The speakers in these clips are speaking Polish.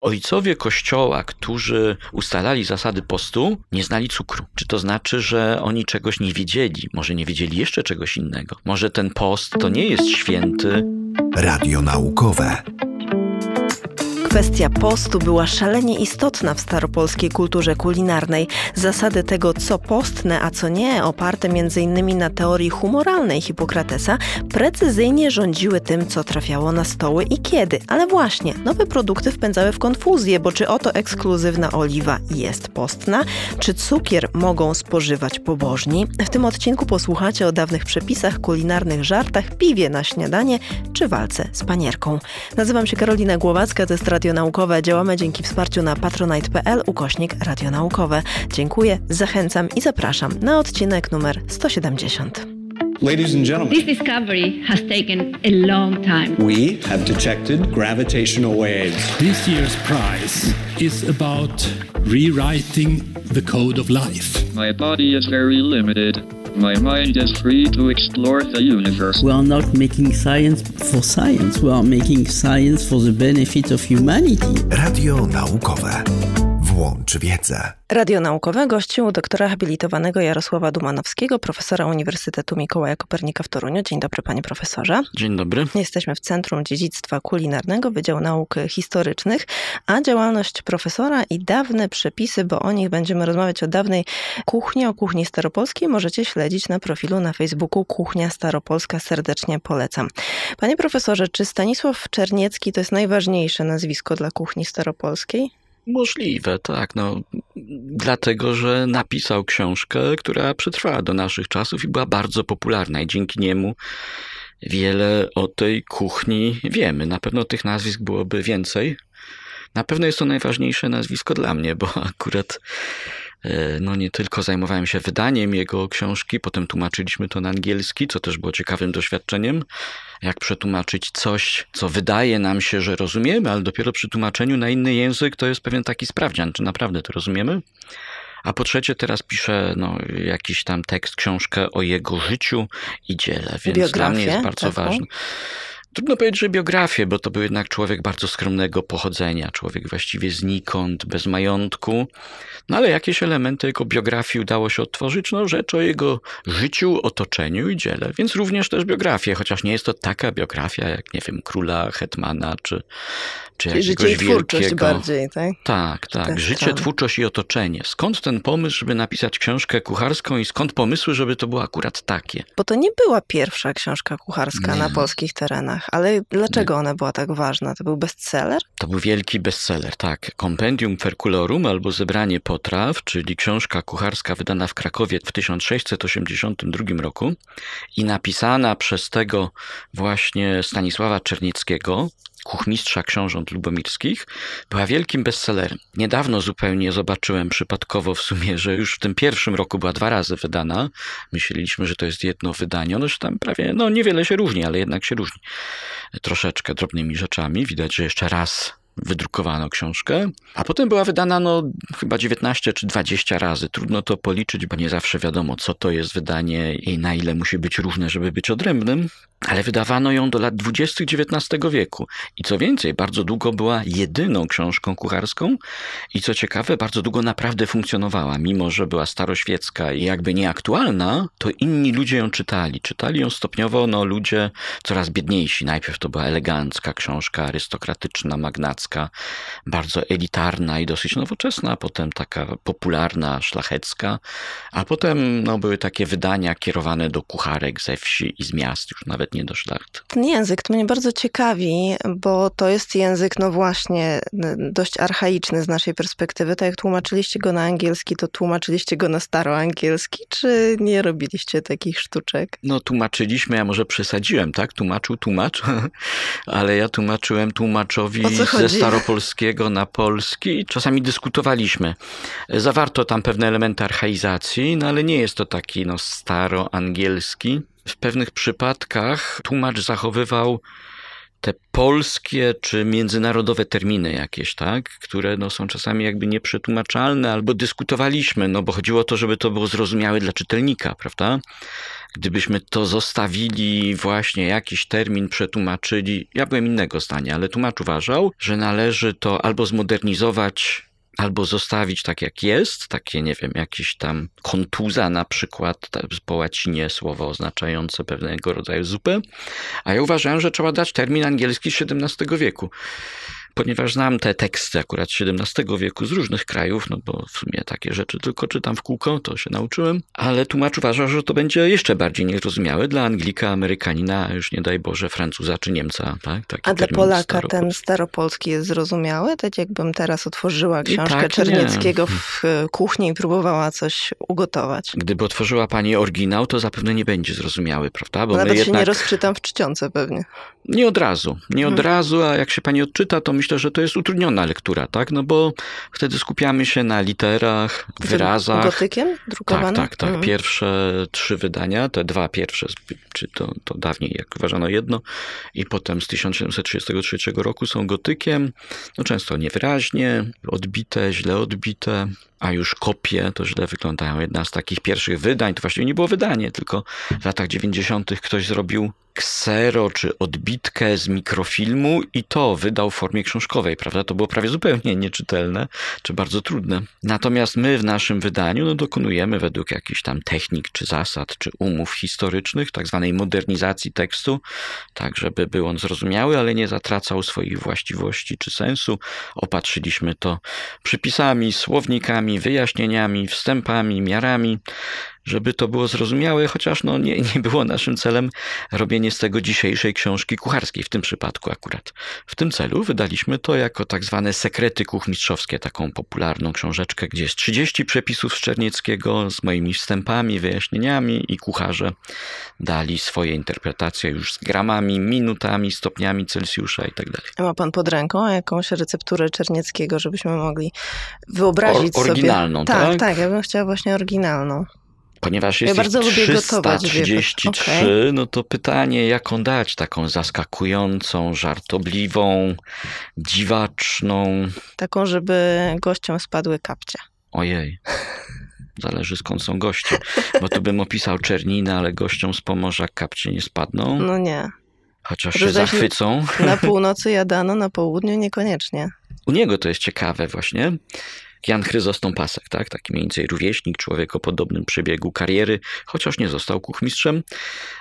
Ojcowie Kościoła, którzy ustalali zasady postu, nie znali cukru. Czy to znaczy, że oni czegoś nie wiedzieli? Może nie wiedzieli jeszcze czegoś innego? Może ten post to nie jest święty? Radio naukowe. Kwestia postu była szalenie istotna w staropolskiej kulturze kulinarnej. Zasady tego, co postne, a co nie, oparte m.in. na teorii humoralnej Hipokratesa, precyzyjnie rządziły tym, co trafiało na stoły i kiedy. Ale właśnie, nowe produkty wpędzały w konfuzję, bo czy oto ekskluzywna oliwa jest postna, czy cukier mogą spożywać pobożni? W tym odcinku posłuchacie o dawnych przepisach, kulinarnych żartach, piwie na śniadanie czy walce z panierką. Nazywam się Karolina Głowacka, to jest Radionaukowe. Działamy dzięki wsparciu na patronite.pl ukośnik radionaukowe. Dziękuję, zachęcam i zapraszam na odcinek numer 170. Ladies and gentlemen, This discovery has taken a long time. we have detected gravitational waves. This year's prize is about rewriting the code of life. My body is very limited. My mind is free to explore the universe. We are not making science for science. We are making science for the benefit of humanity. Radio naukowe. Włącz wiedzę. Radio Naukowe gościł doktora habilitowanego Jarosława Dumanowskiego, profesora Uniwersytetu Mikołaja Kopernika w Toruniu. Dzień dobry, panie profesorze. Dzień dobry. Jesteśmy w Centrum Dziedzictwa Kulinarnego, Wydział Nauk Historycznych, a działalność profesora i dawne przepisy, bo o nich będziemy rozmawiać o dawnej kuchni, o kuchni staropolskiej, możecie śledzić na profilu na Facebooku Kuchnia Staropolska. Serdecznie polecam. Panie profesorze, czy Stanisław Czerniecki to jest najważniejsze nazwisko dla kuchni staropolskiej? Możliwe, tak. No, dlatego, że napisał książkę, która przetrwała do naszych czasów i była bardzo popularna i dzięki niemu wiele o tej kuchni wiemy. Na pewno tych nazwisk byłoby więcej. Na pewno jest to najważniejsze nazwisko dla mnie, bo akurat no nie tylko zajmowałem się wydaniem jego książki, potem tłumaczyliśmy to na angielski, co też było ciekawym doświadczeniem, jak przetłumaczyć coś, co wydaje nam się, że rozumiemy, ale dopiero przy tłumaczeniu na inny język to jest pewien taki sprawdzian, czy naprawdę to rozumiemy. A po trzecie, teraz piszę no, jakiś tam tekst, książkę o jego życiu i dziele, więc dla mnie jest Biografię bardzo taką? ważne. Trudno powiedzieć, że biografię, bo to był jednak człowiek bardzo skromnego pochodzenia, człowiek właściwie znikąd, bez majątku. No ale jakieś elementy jego biografii udało się odtworzyć, no rzecz o jego życiu, otoczeniu i dziele. Więc również też biografię, chociaż nie jest to taka biografia jak, nie wiem, króla, hetmana czy, czy Czyli życie jakiegoś i twórczość wielkiego... bardziej, tak? Tak, tak. Życie, strony. twórczość i otoczenie. Skąd ten pomysł, żeby napisać książkę kucharską i skąd pomysły, żeby to było akurat takie? Bo to nie była pierwsza książka kucharska Nie. na polskich terenach, ale dlaczego ona była tak ważna? To był bestseller? To był wielki bestseller, tak. Compendium Ferculorum albo Zebranie Potraw, czyli książka kucharska wydana w Krakowie w 1682 roku i napisana przez tego właśnie Stanisława Czernieckiego, kuchmistrza książąt lubomirskich, była wielkim bestsellerem. Niedawno zupełnie zobaczyłem przypadkowo w sumie, że już w tym pierwszym roku była dwa razy wydana. Myśleliśmy, że to jest jedno wydanie. Ono się tam prawie, no niewiele się różni, ale jednak się różni troszeczkę drobnymi rzeczami. Widać, że jeszcze raz wydrukowano książkę, a potem była wydana no chyba 19 czy 20 razy. Trudno to policzyć, bo nie zawsze wiadomo, co to jest wydanie i na ile musi być różne, żeby być odrębnym, ale wydawano ją do lat 20. XIX wieku. I co więcej, bardzo długo była jedyną książką kucharską i co ciekawe, bardzo długo naprawdę funkcjonowała, mimo że była staroświecka i jakby nieaktualna, to inni ludzie ją czytali. Czytali ją stopniowo no, ludzie coraz biedniejsi. Najpierw to była elegancka książka, arystokratyczna, magnacka, bardzo elitarna i dosyć nowoczesna, a potem taka popularna, szlachecka, a potem no, były takie wydania kierowane do kucharek ze wsi i z miast, już nawet nie do szlachty. Ten język to mnie bardzo ciekawi, bo to jest język, no właśnie, dość archaiczny z naszej perspektywy. Tak jak tłumaczyliście go na angielski, to tłumaczyliście go na staroangielski, czy nie robiliście takich sztuczek? No, tłumaczyliśmy, ja może przesadziłem, tak? Tłumaczył tłumacz, ale ja tłumaczyłem tłumaczowi ze? Staropolskiego na polski. Czasami dyskutowaliśmy. Zawarto tam pewne elementy archaizacji, no ale nie jest to taki no, staroangielski. W pewnych przypadkach tłumacz zachowywał te polskie czy międzynarodowe terminy jakieś, tak, które no, są czasami jakby nieprzetłumaczalne, albo dyskutowaliśmy, no bo chodziło o to, żeby to było zrozumiałe dla czytelnika, prawda? Gdybyśmy to zostawili, właśnie jakiś termin przetłumaczyli, ja byłem innego zdania, ale tłumacz uważał, że należy to albo zmodernizować albo zostawić tak jak jest, takie nie wiem, jakiś tam kontuza na przykład, po łacinie słowo oznaczające pewnego rodzaju zupę, a ja uważałem, że trzeba dać termin angielski z XVII wieku ponieważ znam te teksty akurat XVII wieku z różnych krajów, no bo w sumie takie rzeczy tylko czytam w kółko, to się nauczyłem, ale tłumacz uważa, że to będzie jeszcze bardziej niezrozumiałe dla Anglika, Amerykanina, a już nie daj Boże Francuza czy Niemca. Tak? Taki a dla Polaka staropolski. ten staropolski jest zrozumiały? Tak jakbym teraz otworzyła książkę tak, Czernieckiego nie. w kuchni i próbowała coś ugotować. Gdyby otworzyła pani oryginał, to zapewne nie będzie zrozumiały, prawda? Bo Nawet jednak... się nie rozczytam w czcionce pewnie. Nie od razu, nie od hmm. razu, a jak się pani odczyta, to myślę, że to jest utrudniona lektura, tak? No bo wtedy skupiamy się na literach, wyrazach. Gotykiem drukowane? Tak, tak, tak. Mhm. Pierwsze trzy wydania, te dwa pierwsze, czy to, to dawniej, jak uważano jedno, i potem z 1733 roku są gotykiem, no często niewyraźnie, odbite, źle odbite, a już kopie to źle wyglądają. Jedna z takich pierwszych wydań, to właściwie nie było wydanie, tylko w latach 90. ktoś zrobił ksero czy odbitkę z mikrofilmu i to wydał w formie książkowej, prawda? To było prawie zupełnie nieczytelne, czy bardzo trudne. Natomiast my w naszym wydaniu no, dokonujemy według jakichś tam technik, czy zasad, czy umów historycznych, tak zwanej modernizacji tekstu, tak żeby był on zrozumiały, ale nie zatracał swoich właściwości czy sensu. Opatrzyliśmy to przypisami, słownikami, wyjaśnieniami, wstępami, miarami żeby to było zrozumiałe, chociaż no nie, nie było naszym celem robienie z tego dzisiejszej książki kucharskiej, w tym przypadku akurat. W tym celu wydaliśmy to jako tak zwane sekrety kuchmistrzowskie, taką popularną książeczkę, gdzie jest 30 przepisów z Czernieckiego z moimi wstępami, wyjaśnieniami i kucharze dali swoje interpretacje już z gramami, minutami, stopniami Celsjusza i tak dalej. Ma pan pod ręką jakąś recepturę Czernieckiego, żebyśmy mogli wyobrazić Or, oryginalną, sobie... tak? Tak, tak, ja bym chciała właśnie oryginalną. Ponieważ jest ja bardzo 333, gotować, okay. no to pytanie, jaką dać? Taką zaskakującą, żartobliwą, dziwaczną. Taką, żeby gościom spadły kapcie. Ojej. Zależy skąd są goście. Bo tu bym opisał Czerninę, ale gościom z Pomorza kapcie nie spadną. No nie. Chociaż się zachwycą. Na północy jadano, na południu niekoniecznie. U niego to jest ciekawe właśnie. Jan Chryzostom Pasek, tak? taki mniej więcej rówieśnik, człowiek o podobnym przebiegu kariery, chociaż nie został kuchmistrzem,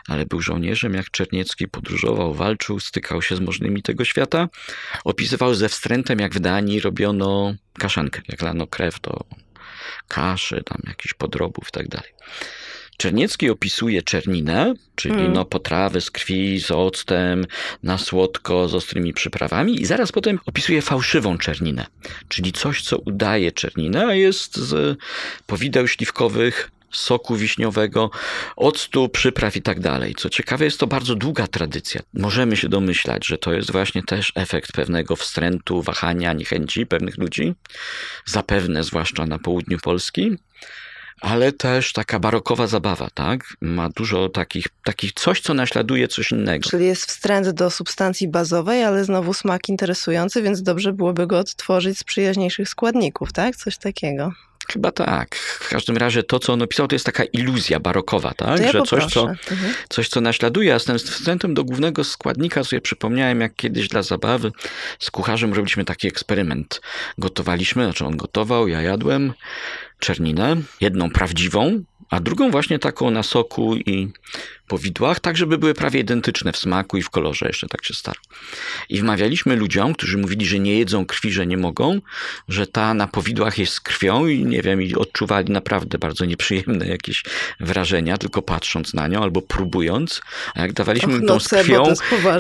ale był żołnierzem, jak Czerniecki podróżował, walczył, stykał się z możnymi tego świata. Opisywał ze wstrętem, jak w Danii robiono kaszankę, jak lano krew do kaszy, tam jakichś podrobów i tak dalej. Czerniecki opisuje czerninę, czyli mm. no, potrawy z krwi, z octem, na słodko, z ostrymi przyprawami i zaraz potem opisuje fałszywą czerninę, czyli coś, co udaje czerninę, a jest z powideł śliwkowych, soku wiśniowego, octu, przypraw i tak dalej. Co ciekawe, jest to bardzo długa tradycja. Możemy się domyślać, że to jest właśnie też efekt pewnego wstrętu, wahania, niechęci pewnych ludzi, zapewne zwłaszcza na południu Polski ale też taka barokowa zabawa, tak? Ma dużo takich, takich coś, co naśladuje coś innego. Czyli jest wstręt do substancji bazowej, ale znowu smak interesujący, więc dobrze byłoby go odtworzyć z przyjaźniejszych składników, tak? Coś takiego. Chyba tak. W każdym razie to, co on opisał, to jest taka iluzja barokowa, tak? Ja że coś co, mhm. coś, co naśladuje, a z tym wstępem do głównego składnika sobie przypomniałem, jak kiedyś dla zabawy z kucharzem robiliśmy taki eksperyment. Gotowaliśmy, znaczy on gotował, ja jadłem czerninę, jedną prawdziwą, a drugą właśnie taką na soku i powidłach, tak żeby były prawie identyczne w smaku i w kolorze, jeszcze tak się starał. I wmawialiśmy ludziom, którzy mówili, że nie jedzą krwi, że nie mogą, że ta na powidłach jest z krwią i nie wiem, i odczuwali naprawdę bardzo nieprzyjemne jakieś wrażenia, tylko patrząc na nią albo próbując. A jak dawaliśmy im tą z krwią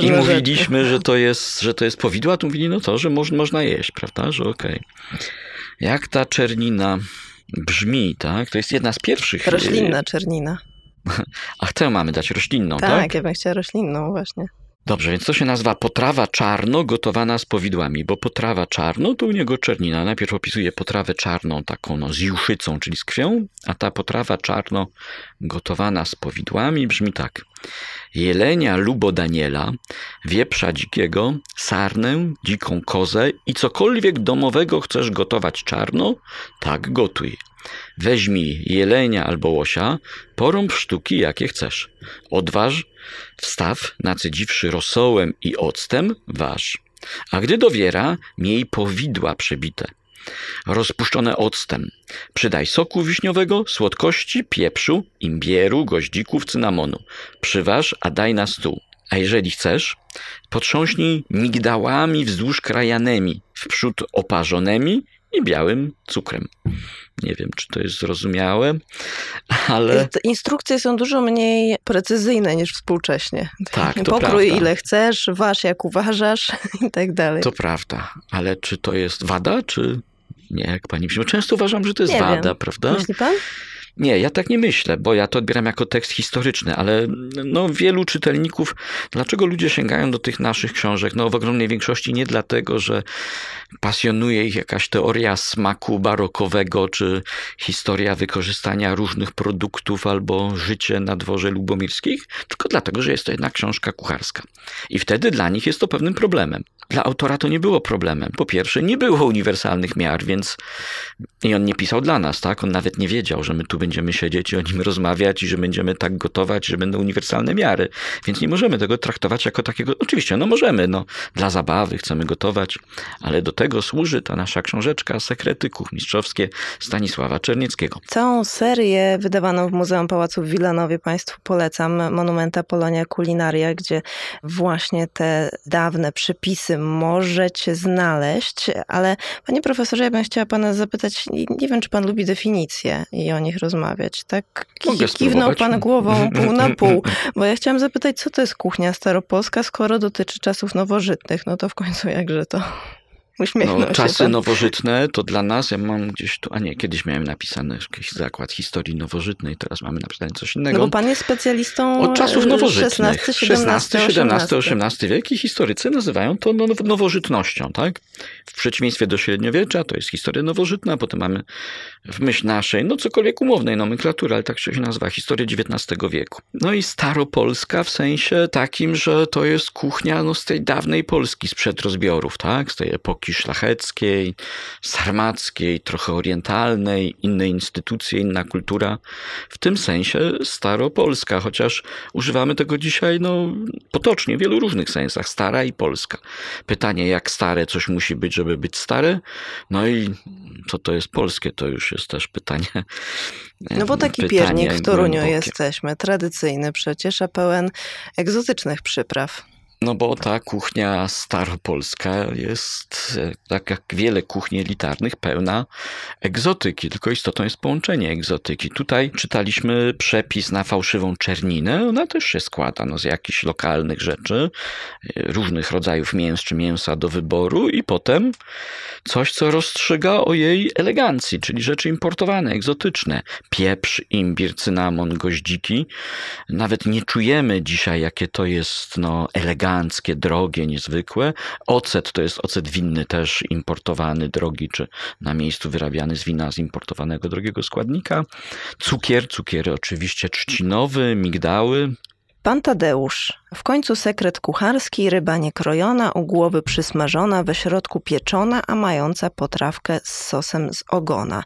i mówiliśmy, że to jest, że to jest powidła, to mówili, no to, że mo można jeść, prawda, że okej. Okay. Jak ta czernina brzmi, tak? To jest jedna z pierwszych. Roślinna czernina. Ach, tę mamy dać roślinną, tak? Tak, ja bym chciała roślinną właśnie. Dobrze, więc to się nazywa potrawa czarno gotowana z powidłami, bo potrawa czarno to u niego czernina. Najpierw opisuje potrawę czarną taką no, z juszycą, czyli z krwią, a ta potrawa czarno gotowana z powidłami brzmi tak. Jelenia lubo Daniela, wieprza dzikiego, sarnę, dziką kozę i cokolwiek domowego chcesz gotować czarno, tak gotuj. Weźmij jelenia albo łosia, porąb sztuki jakie chcesz. Odważ, wstaw, nacedziwszy rosołem i octem, waż. A gdy dowiera, miej powidła przebite rozpuszczone octem. Przydaj soku wiśniowego, słodkości, pieprzu, imbieru, goździków, cynamonu. Przyważ, a daj na stół. A jeżeli chcesz, potrząśnij migdałami wzdłuż krajanymi, wprzód oparzonymi i białym cukrem. Nie wiem, czy to jest zrozumiałe, ale Te Instrukcje są dużo mniej precyzyjne niż współcześnie. Tak, to Pokrój prawda. ile chcesz, waż jak uważasz i tak dalej. to prawda. Ale czy to jest wada, czy nie, jak pani myśli? Często uważam, że to jest Nie wiem. wada, prawda? Myśli pan? Nie, ja tak nie myślę, bo ja to odbieram jako tekst historyczny, ale no, wielu czytelników, dlaczego ludzie sięgają do tych naszych książek? No w ogromnej większości nie dlatego, że pasjonuje ich jakaś teoria smaku barokowego, czy historia wykorzystania różnych produktów, albo życie na dworze lubomirskich, tylko dlatego, że jest to jednak książka kucharska. I wtedy dla nich jest to pewnym problemem. Dla autora to nie było problemem. Po pierwsze, nie było uniwersalnych miar, więc i on nie pisał dla nas, tak? On nawet nie wiedział, że my tu będziemy siedzieć i o nim rozmawiać i że będziemy tak gotować, że będą uniwersalne miary. Więc nie możemy tego traktować jako takiego. Oczywiście, no możemy, no dla zabawy chcemy gotować, ale do tego służy ta nasza książeczka Sekrety Kuchmistrzowskie Stanisława Czernieckiego. Całą serię wydawaną w Muzeum Pałacu w Wilanowie Państwu polecam. Monumenta Polonia Kulinaria, gdzie właśnie te dawne przepisy możecie znaleźć. Ale panie profesorze, ja bym chciała pana zapytać, nie wiem, czy pan lubi definicje i o nich rozmawiać. Tak Mogę ki- kiwnął pan głową pół na pół. Bo ja chciałam zapytać, co to jest kuchnia staropolska, skoro dotyczy czasów nowożytnych? No to w końcu jakże to uśmiechnął No, czasy pan. nowożytne to dla nas, ja mam gdzieś tu, a nie, kiedyś miałem napisany jakiś zakład historii nowożytnej, teraz mamy napisane coś No innego. bo pan jest specjalistą Od czasów e, nowożytnych. XVI, XVII, XVII, XVIII wiek i historycy nazywają to no- nowożytnością, tak? W przeciwieństwie do średniowiecza to jest historia nowożytna, potem mamy w myśl naszej, no cokolwiek umownej nomenklatury, ale tak się nazywa, historię XIX wieku. No i staropolska w sensie takim, że to jest kuchnia no, z tej dawnej Polski, sprzed rozbiorów, tak? Z tej epoki szlacheckiej, sarmackiej, trochę orientalnej, inne instytucje, inna kultura. W tym sensie staropolska, chociaż używamy tego dzisiaj no, potocznie, w wielu różnych sensach. Stara i polska. Pytanie, jak stare coś musi być, żeby być stare? No i co to jest polskie, to już jest też pytanie. No bo taki piernik w Toruniu głębokie. jesteśmy, tradycyjny przecież, a pełen egzotycznych przypraw. No bo ta kuchnia staropolska jest, e, tak jak wiele kuchni elitarnych, pełna egzotyki, tylko istotą jest połączenie egzotyki. Tutaj czytaliśmy przepis na fałszywą czerninę, ona też się składa no, z jakichś lokalnych rzeczy, e, różnych rodzajów mięs czy mięsa do wyboru i potem coś, co rozstrzyga o jej elegancji, czyli rzeczy importowane, egzotyczne. Pieprz, imbir, cynamon, goździki. Nawet nie czujemy dzisiaj, jakie to jest no, eleganckie, drogie, niezwykłe. Ocet to jest ocet winny też importowany, drogi, czy na miejscu wyrabiany z wina zimportowanego drogiego składnika. Cukier, cukier oczywiście trzcinowy, migdały, Pan Tadeusz. W końcu sekret kucharski, ryba niekrojona, u głowy przysmażona, we środku pieczona, a mająca potrawkę z sosem z ogona.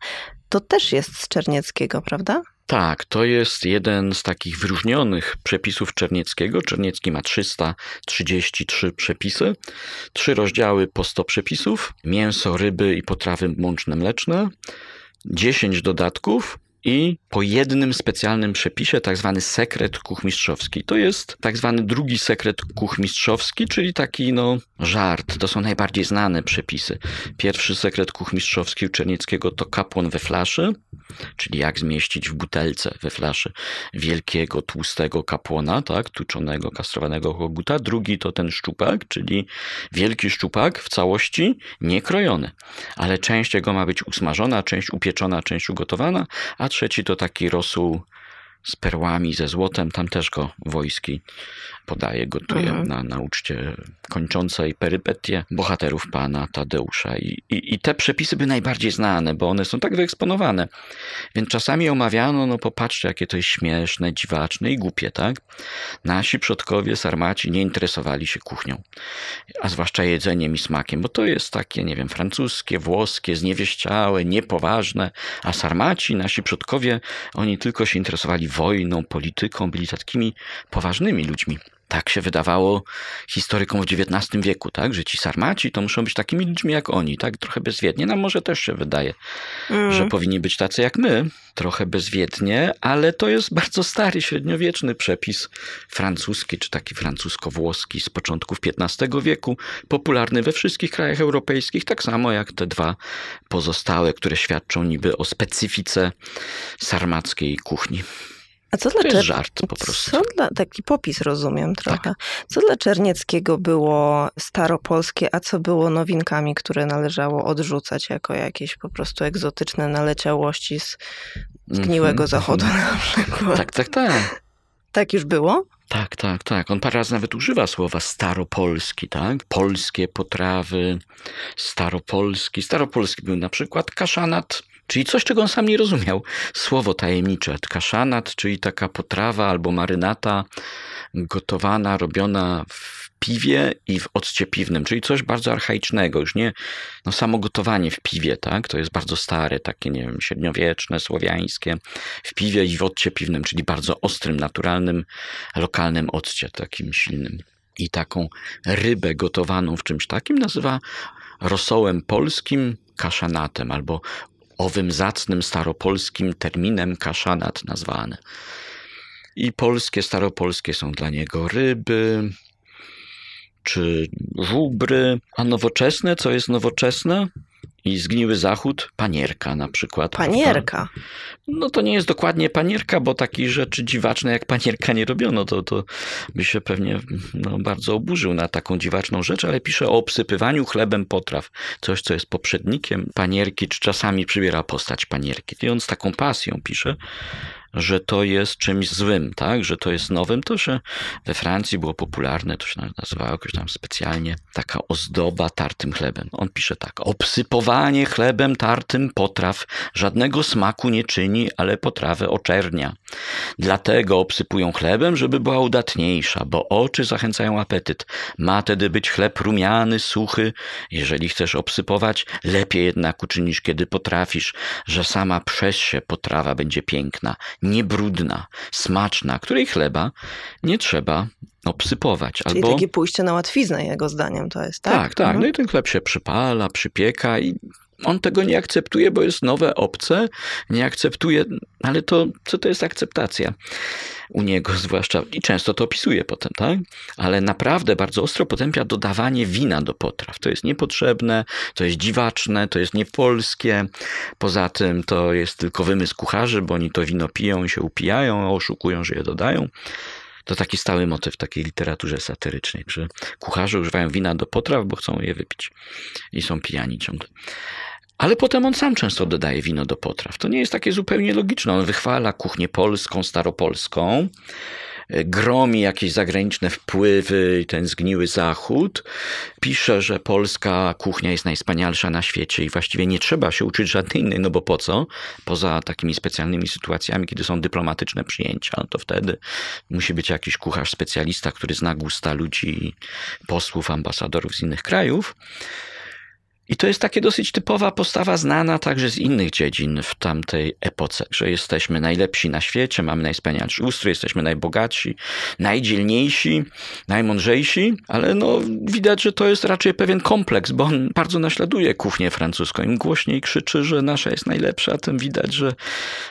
To też jest z Czernieckiego, prawda? Tak, to jest jeden z takich wyróżnionych przepisów Czernieckiego. Czerniecki ma 333 przepisy, trzy rozdziały po 100 przepisów, mięso, ryby i potrawy mączne mleczne, 10 dodatków i po jednym specjalnym przepisie, tak zwany sekret kuchmistrzowski. To jest tak zwany drugi sekret kuchmistrzowski, czyli taki no żart. To są najbardziej znane przepisy. Pierwszy sekret kuchmistrzowski Czernieckiego to kapłon we flaszy, czyli jak zmieścić w butelce we flaszy wielkiego, tłustego kapłona, tak, tuczonego, kastrowanego koguta. Drugi to ten szczupak, czyli wielki szczupak w całości niekrojony, ale część jego ma być usmażona, część upieczona, część ugotowana, a trzeci to taki rosół z perłami, ze złotem. Tam też go wojski podaje, gotuje Mhm. na, na uczcie kończącej perypetie bohaterów pana Tadeusza. I, i, I te przepisy by najbardziej znane, bo one są tak wyeksponowane. Więc czasami omawiano, no popatrzcie, jakie to jest śmieszne, dziwaczne i głupie, tak? Nasi przodkowie, sarmaci nie interesowali się kuchnią, a zwłaszcza jedzeniem i smakiem, bo to jest takie, nie wiem, francuskie, włoskie, zniewieściałe, niepoważne, a sarmaci, nasi przodkowie, oni tylko się interesowali wojną, polityką, byli takimi poważnymi ludźmi. Tak się wydawało historykom w XIX wieku, tak? Że ci sarmaci to muszą być takimi ludźmi jak oni, tak? Trochę bezwiednie. Nam może też się wydaje, Mm. że powinni być tacy jak my, trochę bezwiednie, ale to jest bardzo stary, średniowieczny przepis francuski, czy taki francusko-włoski z początków XV wieku, popularny we wszystkich krajach europejskich, tak samo jak te dwa pozostałe, które świadczą niby o specyfice sarmackiej kuchni. A co dla To jest żart po prostu. Co dla, taki popis rozumiem trochę. Tak. Co dla Czernieckiego było staropolskie, a co było nowinkami, które należało odrzucać jako jakieś po prostu egzotyczne naleciałości z zgniłego Mhm, zachodu mhm. na przykład. Tak, tak, tak. Tak już było? Tak, tak, tak. On parę razy nawet używa słowa staropolski, tak? Polskie potrawy, staropolski. Staropolski był na przykład kaszanat, czyli coś, czego on sam nie rozumiał. Słowo tajemnicze. Kaszanat, czyli taka potrawa albo marynata gotowana, robiona w piwie i w occie piwnym, czyli coś bardzo archaicznego, już nie no samo gotowanie w piwie, tak? To jest bardzo stare, takie, nie wiem, średniowieczne, słowiańskie, w piwie i w occie piwnym, czyli bardzo ostrym, naturalnym, lokalnym occie, takim silnym. I taką rybę gotowaną w czymś takim nazywa rosołem polskim kaszanatem, albo owym zacnym staropolskim terminem kaszanat nazwany. I polskie, staropolskie są dla niego ryby, czy żubry, a nowoczesne, co jest nowoczesne? I zgniły zachód, panierka na przykład. prawda? Panierka. No to nie jest dokładnie panierka, bo takich rzeczy dziwaczne jak panierka nie robiono. To, to by się pewnie no, bardzo oburzył na taką dziwaczną rzecz, ale pisze o obsypywaniu chlebem potraw. Coś, co jest poprzednikiem panierki, czy czasami przybiera postać panierki. I on z taką pasją pisze, że to jest czymś złym, tak? Że to jest nowym. To, że we Francji było popularne, to się nazywało jakoś tam specjalnie taka ozdoba tartym chlebem. On pisze tak. Obsypowanie chlebem tartym potraw żadnego smaku nie czyni, ale potrawę oczernia. Dlatego obsypują chlebem, żeby była udatniejsza, bo oczy zachęcają apetyt. Ma tedy być chleb rumiany, suchy. Jeżeli chcesz obsypować, lepiej jednak uczynisz, kiedy potrafisz, że sama przez się potrawa będzie piękna, niebrudna, smaczna, której chleba nie trzeba obsypować. Czyli Albo... takie pójście na łatwiznę jego zdaniem to jest, tak? Tak, tak. Mhm. No i ten chleb się przypala, przypieka i on tego nie akceptuje, bo jest nowe, obce. Nie akceptuje, ale to co to jest akceptacja? U niego zwłaszcza, i często to opisuje potem, tak? Ale naprawdę bardzo ostro potępia dodawanie wina do potraw. To jest niepotrzebne, to jest dziwaczne, to jest niepolskie. Poza tym to jest tylko wymysł kucharzy, bo oni to wino piją się upijają, oszukują, że je dodają. To taki stały motyw w takiej literaturze satyrycznej, że kucharze używają wina do potraw, bo chcą je wypić i są pijani ciągle. Ale potem on sam często dodaje wino do potraw. To nie jest takie zupełnie logiczne. On wychwala kuchnię polską, staropolską, gromi jakieś zagraniczne wpływy i ten zgniły zachód. Pisze, że polska kuchnia jest najwspanialsza na świecie i właściwie nie trzeba się uczyć żadnej innej, no bo po co? Poza takimi specjalnymi sytuacjami, kiedy są dyplomatyczne przyjęcia, no to wtedy musi być jakiś kucharz specjalista, który zna gusta ludzi, posłów, ambasadorów z innych krajów. I to jest takie dosyć typowa postawa, znana także z innych dziedzin w tamtej epoce, że jesteśmy najlepsi na świecie, mamy najwspanialszy ustrój, jesteśmy najbogatsi, najdzielniejsi, najmądrzejsi, ale no widać, że to jest raczej pewien kompleks, bo on bardzo naśladuje kuchnię francuską. Im głośniej krzyczy, że nasza jest najlepsza, tym widać, że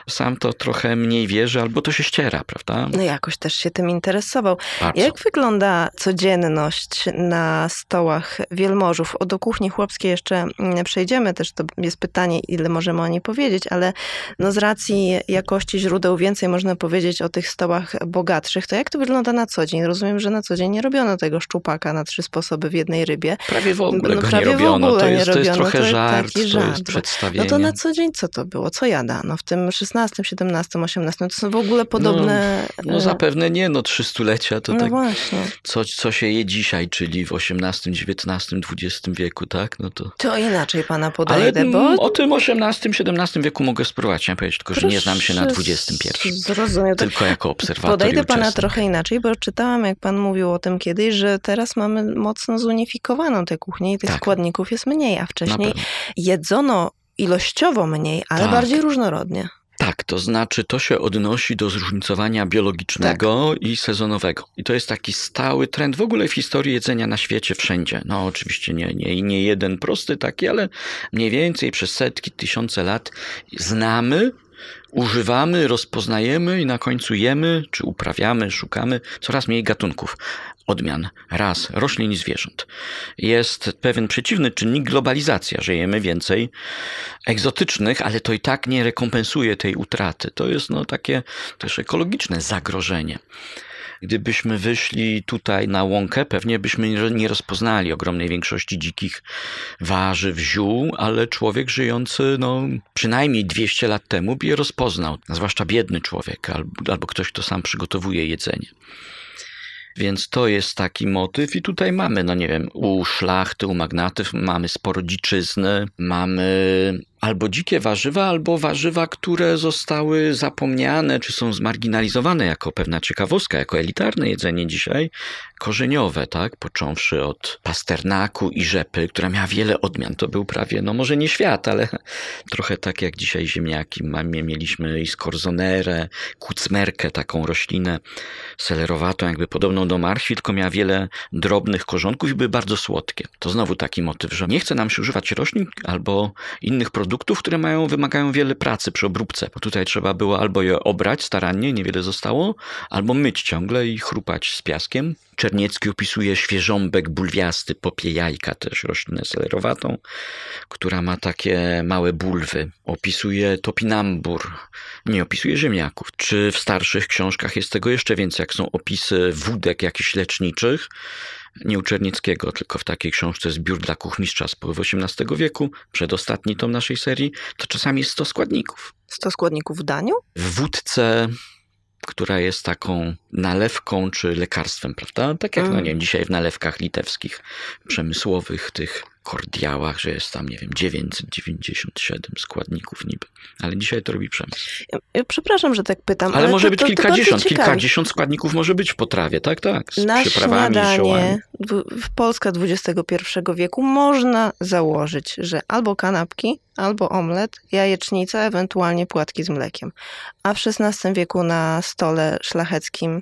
sam to trochę mniej wierzy, albo to się ściera, prawda? No jakoś też się tym interesował. Bardzo. Jak wygląda codzienność na stołach wielmożów? O do kuchni chłopskiej jeszcze jeszcze mm, przejdziemy, też to jest pytanie, ile możemy o niej powiedzieć, ale no z racji jakości źródeł więcej można powiedzieć o tych stołach bogatszych, to jak to wygląda na co dzień? Rozumiem, że na co dzień nie robiono tego szczupaka na trzy sposoby w jednej rybie. Prawie w ogóle No, prawie nie w robiono. ogóle To nie jest, to jest robiono. trochę To jest żart, taki żart, jest przedstawienie. No to na co dzień co to było? Co jadano w tym 16, 17, 18? To są w ogóle podobne... No e, zapewne nie, no trzystulecia to no tak właśnie. co, co się je dzisiaj, czyli w XVIII, XIX, XX wieku, tak? No to... To inaczej pana Ale podejdę, mm, bo... o tym XVIII, XVII wieku mogę spróbować, chciałem powiedzieć, tylko że nie znam się na Proszę XXI. Zrozumiem. Tylko jako obserwator Podejdę pana trochę inaczej, bo czytałam, jak pan mówił o tym kiedyś, że teraz mamy mocno zunifikowaną tę kuchnię i tych Tak. składników jest mniej, a wcześniej jedzono ilościowo mniej, ale Tak. bardziej różnorodnie. Tak, to znaczy to się odnosi do zróżnicowania biologicznego i sezonowego. I to jest taki stały trend w ogóle w historii jedzenia na świecie wszędzie. No oczywiście nie, nie, nie jeden prosty taki, ale mniej więcej przez setki, tysiące lat znamy, używamy, rozpoznajemy i na końcu jemy, czy uprawiamy, szukamy coraz mniej gatunków, odmian, ras, roślin i zwierząt. Jest pewien przeciwny czynnik globalizacja, że jemy więcej egzotycznych, ale to i tak nie rekompensuje tej utraty. To jest no takie też ekologiczne zagrożenie. Gdybyśmy wyszli tutaj na łąkę, pewnie byśmy nie rozpoznali ogromnej większości dzikich warzyw, ziół, ale człowiek żyjący no, przynajmniej 200 lat temu by je rozpoznał. Zwłaszcza biedny człowiek albo, albo ktoś, kto sam przygotowuje jedzenie. Więc to jest taki motyw i tutaj mamy, no nie wiem, u szlachty, u magnatów mamy sporo dziczyzny, mamy albo dzikie warzywa, albo warzywa, które zostały zapomniane, czy są zmarginalizowane jako pewna ciekawostka, jako elitarne jedzenie dzisiaj, korzeniowe, tak, począwszy od pasternaku i rzepy, która miała wiele odmian. To był prawie, no może nie świat, ale trochę tak jak dzisiaj ziemniaki. Mieliśmy i skorzonerę, kucmerkę, taką roślinę selerowatą, jakby podobną do marchwi, tylko miała wiele drobnych korzonków i były bardzo słodkie. To znowu taki motyw, że nie chce nam się używać roślin albo innych produktów, które mają, wymagają wiele pracy przy obróbce, bo tutaj trzeba było albo je obrać starannie, niewiele zostało, albo myć ciągle i chrupać z piaskiem. Czerniecki opisuje świeżąbek bulwiasty, popie jajka, też roślinę selerowatą, która ma takie małe bulwy. Opisuje topinambur, nie opisuje ziemniaków. Czy w starszych książkach jest tego jeszcze więcej, jak są opisy wódek jakichś leczniczych, nie u Czernieckiego, tylko w takiej książce Zbiór dla kuchmistrza z połowy XVIII wieku, przedostatni tom naszej serii, to czasami jest 100 składników. 100 składników w daniu? W wódce, która jest taką nalewką czy lekarstwem, prawda? Tak jak, no Mm. nie wiem, dzisiaj w nalewkach litewskich, przemysłowych, tych kordiałach, że jest tam, nie wiem, 997 składników niby. Ale dzisiaj to robi przemysł. Ja- Przepraszam, że tak pytam, Ale, może to, być to, to kilkadziesiąt, ciekawi. kilkadziesiąt składników może być w potrawie, tak, tak. Z Na przyprawami, ziołami. w Polska XXI wieku można założyć, że albo kanapki, albo omlet, jajecznica, ewentualnie płatki z mlekiem. A w XVI wieku na stole szlacheckim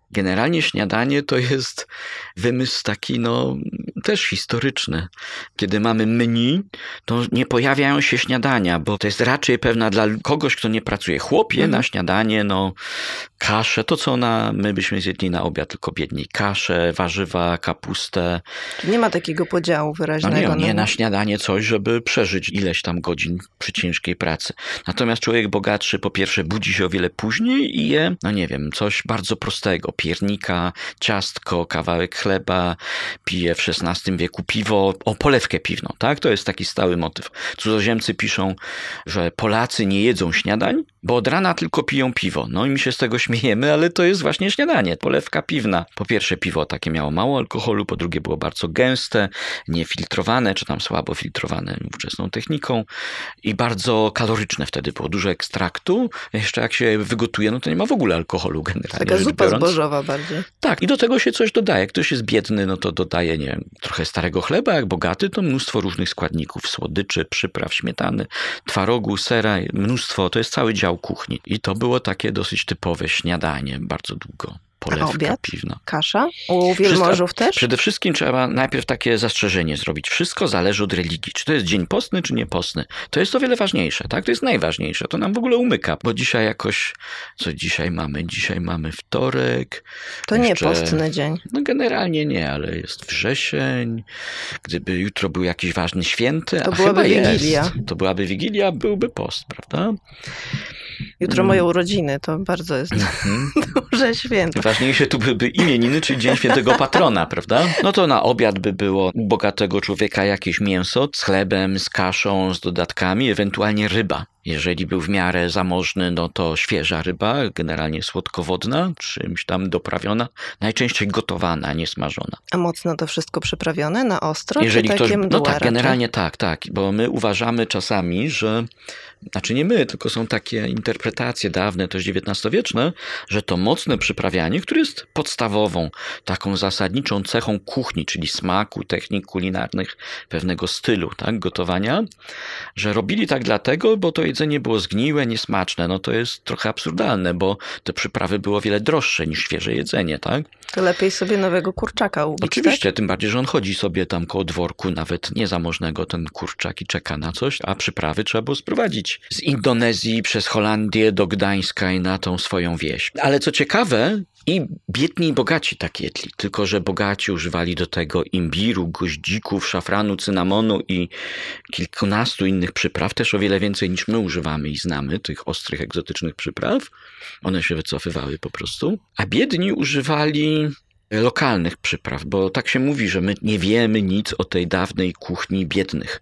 Generalnie śniadanie to jest wymysł taki, no, też historyczny. Kiedy mamy menu, to nie pojawiają się śniadania, bo to jest raczej pewna dla kogoś, kto nie pracuje. Chłopie Mhm. na śniadanie, no, kaszę, to co na, my byśmy zjedli na obiad, tylko biedniej. Kaszę, warzywa, kapustę. nie ma takiego podziału No wyraźnego. nie, nie na śniadanie coś, żeby przeżyć ileś tam godzin przy ciężkiej pracy. Natomiast człowiek bogatszy po pierwsze budzi się o wiele później i je, no nie wiem, coś bardzo prostego. Piernika, ciastko, kawałek chleba, pije w XVI wieku piwo, o polewkę piwną, tak? To jest taki stały motyw. Cudzoziemcy piszą, że Polacy nie jedzą śniadań, bo od rana tylko piją piwo. No i my się z tego śmiejemy, ale to jest właśnie śniadanie, polewka piwna. Po pierwsze piwo takie miało mało alkoholu, po drugie było bardzo gęste, niefiltrowane, czy tam słabo filtrowane ówczesną techniką i bardzo kaloryczne wtedy było. Dużo ekstraktu, jeszcze jak się wygotuje, no to nie ma w ogóle alkoholu generalnie Taka zupa biorąc. Bardziej. Tak, i do tego się coś dodaje. Jak ktoś jest biedny, no to dodaje, nie trochę starego chleba, jak bogaty, to mnóstwo różnych składników, słodyczy, przypraw, śmietany, twarogu, sera, mnóstwo, to jest cały dział kuchni. I to było takie dosyć typowe śniadanie bardzo długo. Polewka obiad? piwna. Kasza? U wielmożów też? Przede wszystkim trzeba najpierw takie zastrzeżenie zrobić. Wszystko zależy od religii. Czy to jest dzień postny, czy niepostny. To jest o wiele ważniejsze, tak? To jest najważniejsze. To nam w ogóle umyka, bo dzisiaj jakoś, co dzisiaj mamy? Dzisiaj mamy wtorek. To nie jeszcze- postny dzień. No generalnie nie, ale jest wrzesień. Gdyby jutro był jakiś ważny święty, To a byłaby chyba Wigilia. Jest, to byłaby Wigilia, byłby post, prawda? Jutro moje urodziny, to bardzo jest Mhm. duże święto. Ważniejsze tu byłyby imieniny, czyli Dzień Świętego Patrona, prawda? No to na obiad by było u bogatego człowieka jakieś mięso z chlebem, z kaszą, z dodatkami, ewentualnie ryba. Jeżeli był w miarę zamożny, no to świeża ryba, generalnie słodkowodna, czymś tam doprawiona, najczęściej gotowana, nie smażona. A mocno to wszystko przyprawione na ostro, Jeżeli czy ktoś, no mdłe tak, generalnie tak, tak, bo my uważamy czasami, że, znaczy nie my, tylko są takie interpretacje dawne, też XIX-wieczne, że to mocne przyprawianie, które jest podstawową, taką zasadniczą cechą kuchni, czyli smaku, technik kulinarnych, pewnego stylu, tak, gotowania, że robili tak dlatego, bo to jedzenie było zgniłe, niesmaczne. No to jest trochę absurdalne, bo te przyprawy było o wiele droższe niż świeże jedzenie, tak? To lepiej sobie nowego kurczaka ubić, Oczywiście, tym bardziej, że on chodzi sobie tam koło dworku, nawet niezamożnego, ten kurczak i czeka na coś, a przyprawy trzeba było sprowadzić z Indonezji przez Holandię do Gdańska i na tą swoją wieś. Ale co ciekawe, i biedni i bogaci tak jedli, tylko że bogaci używali do tego imbiru, goździków, szafranu, cynamonu i kilkunastu innych przypraw, też o wiele więcej niż my używamy i znamy tych ostrych, egzotycznych przypraw. One się wycofywały po prostu. A biedni używali lokalnych przypraw, bo tak się mówi, że my nie wiemy nic o tej dawnej kuchni biednych.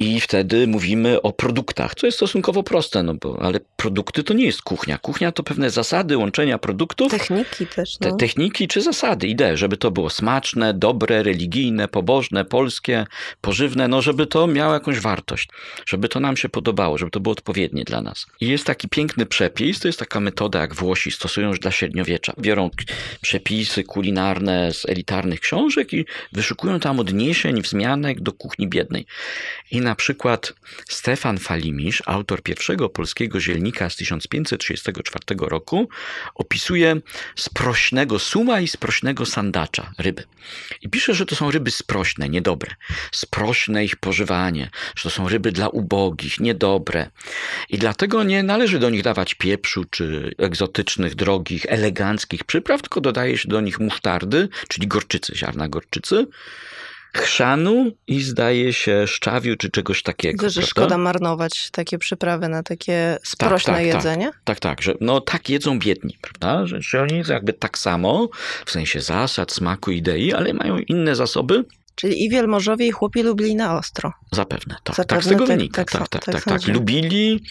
I wtedy mówimy o produktach, co jest stosunkowo proste, no bo, ale produkty to nie jest kuchnia. Kuchnia to pewne zasady łączenia produktów, Techniki też, te no. techniki czy zasady, idee, żeby to było smaczne, dobre, religijne, pobożne, polskie, pożywne, no żeby to miało jakąś wartość, żeby to nam się podobało, żeby to było odpowiednie dla nas. I jest taki piękny przepis, to jest taka metoda, jak Włosi stosują już dla średniowiecza. Biorą przepisy kulinarne z elitarnych książek i wyszukują tam odniesień, wzmianek do kuchni biednej. I na przykład Stefan Falimisz, autor pierwszego polskiego zielnika z 1534 roku, opisuje sprośnego suma i sprośnego sandacza, ryby. I pisze, że to są ryby sprośne, niedobre. Sprośne ich pożywanie, że to są ryby dla ubogich, niedobre. I dlatego nie należy do nich dawać pieprzu czy egzotycznych, drogich, eleganckich przypraw, tylko dodaje się do nich musztardy, czyli gorczycy, ziarna gorczycy, chrzanu i zdaje się szczawiu czy czegoś takiego. Że prawda? szkoda marnować takie przyprawy na takie sprośne tak, tak. jedzenie. Tak, tak, że no tak jedzą biedni, prawda? Że, że oni jakby tak samo, w sensie zasad, smaku, idei, ale mają inne zasoby. Czyli i wielmożowie, i chłopi lubili na ostro. Zapewne, tak. Zapewne tak z tego tak- wynika. tak Tak, tak, tak tak, tak. Lubili,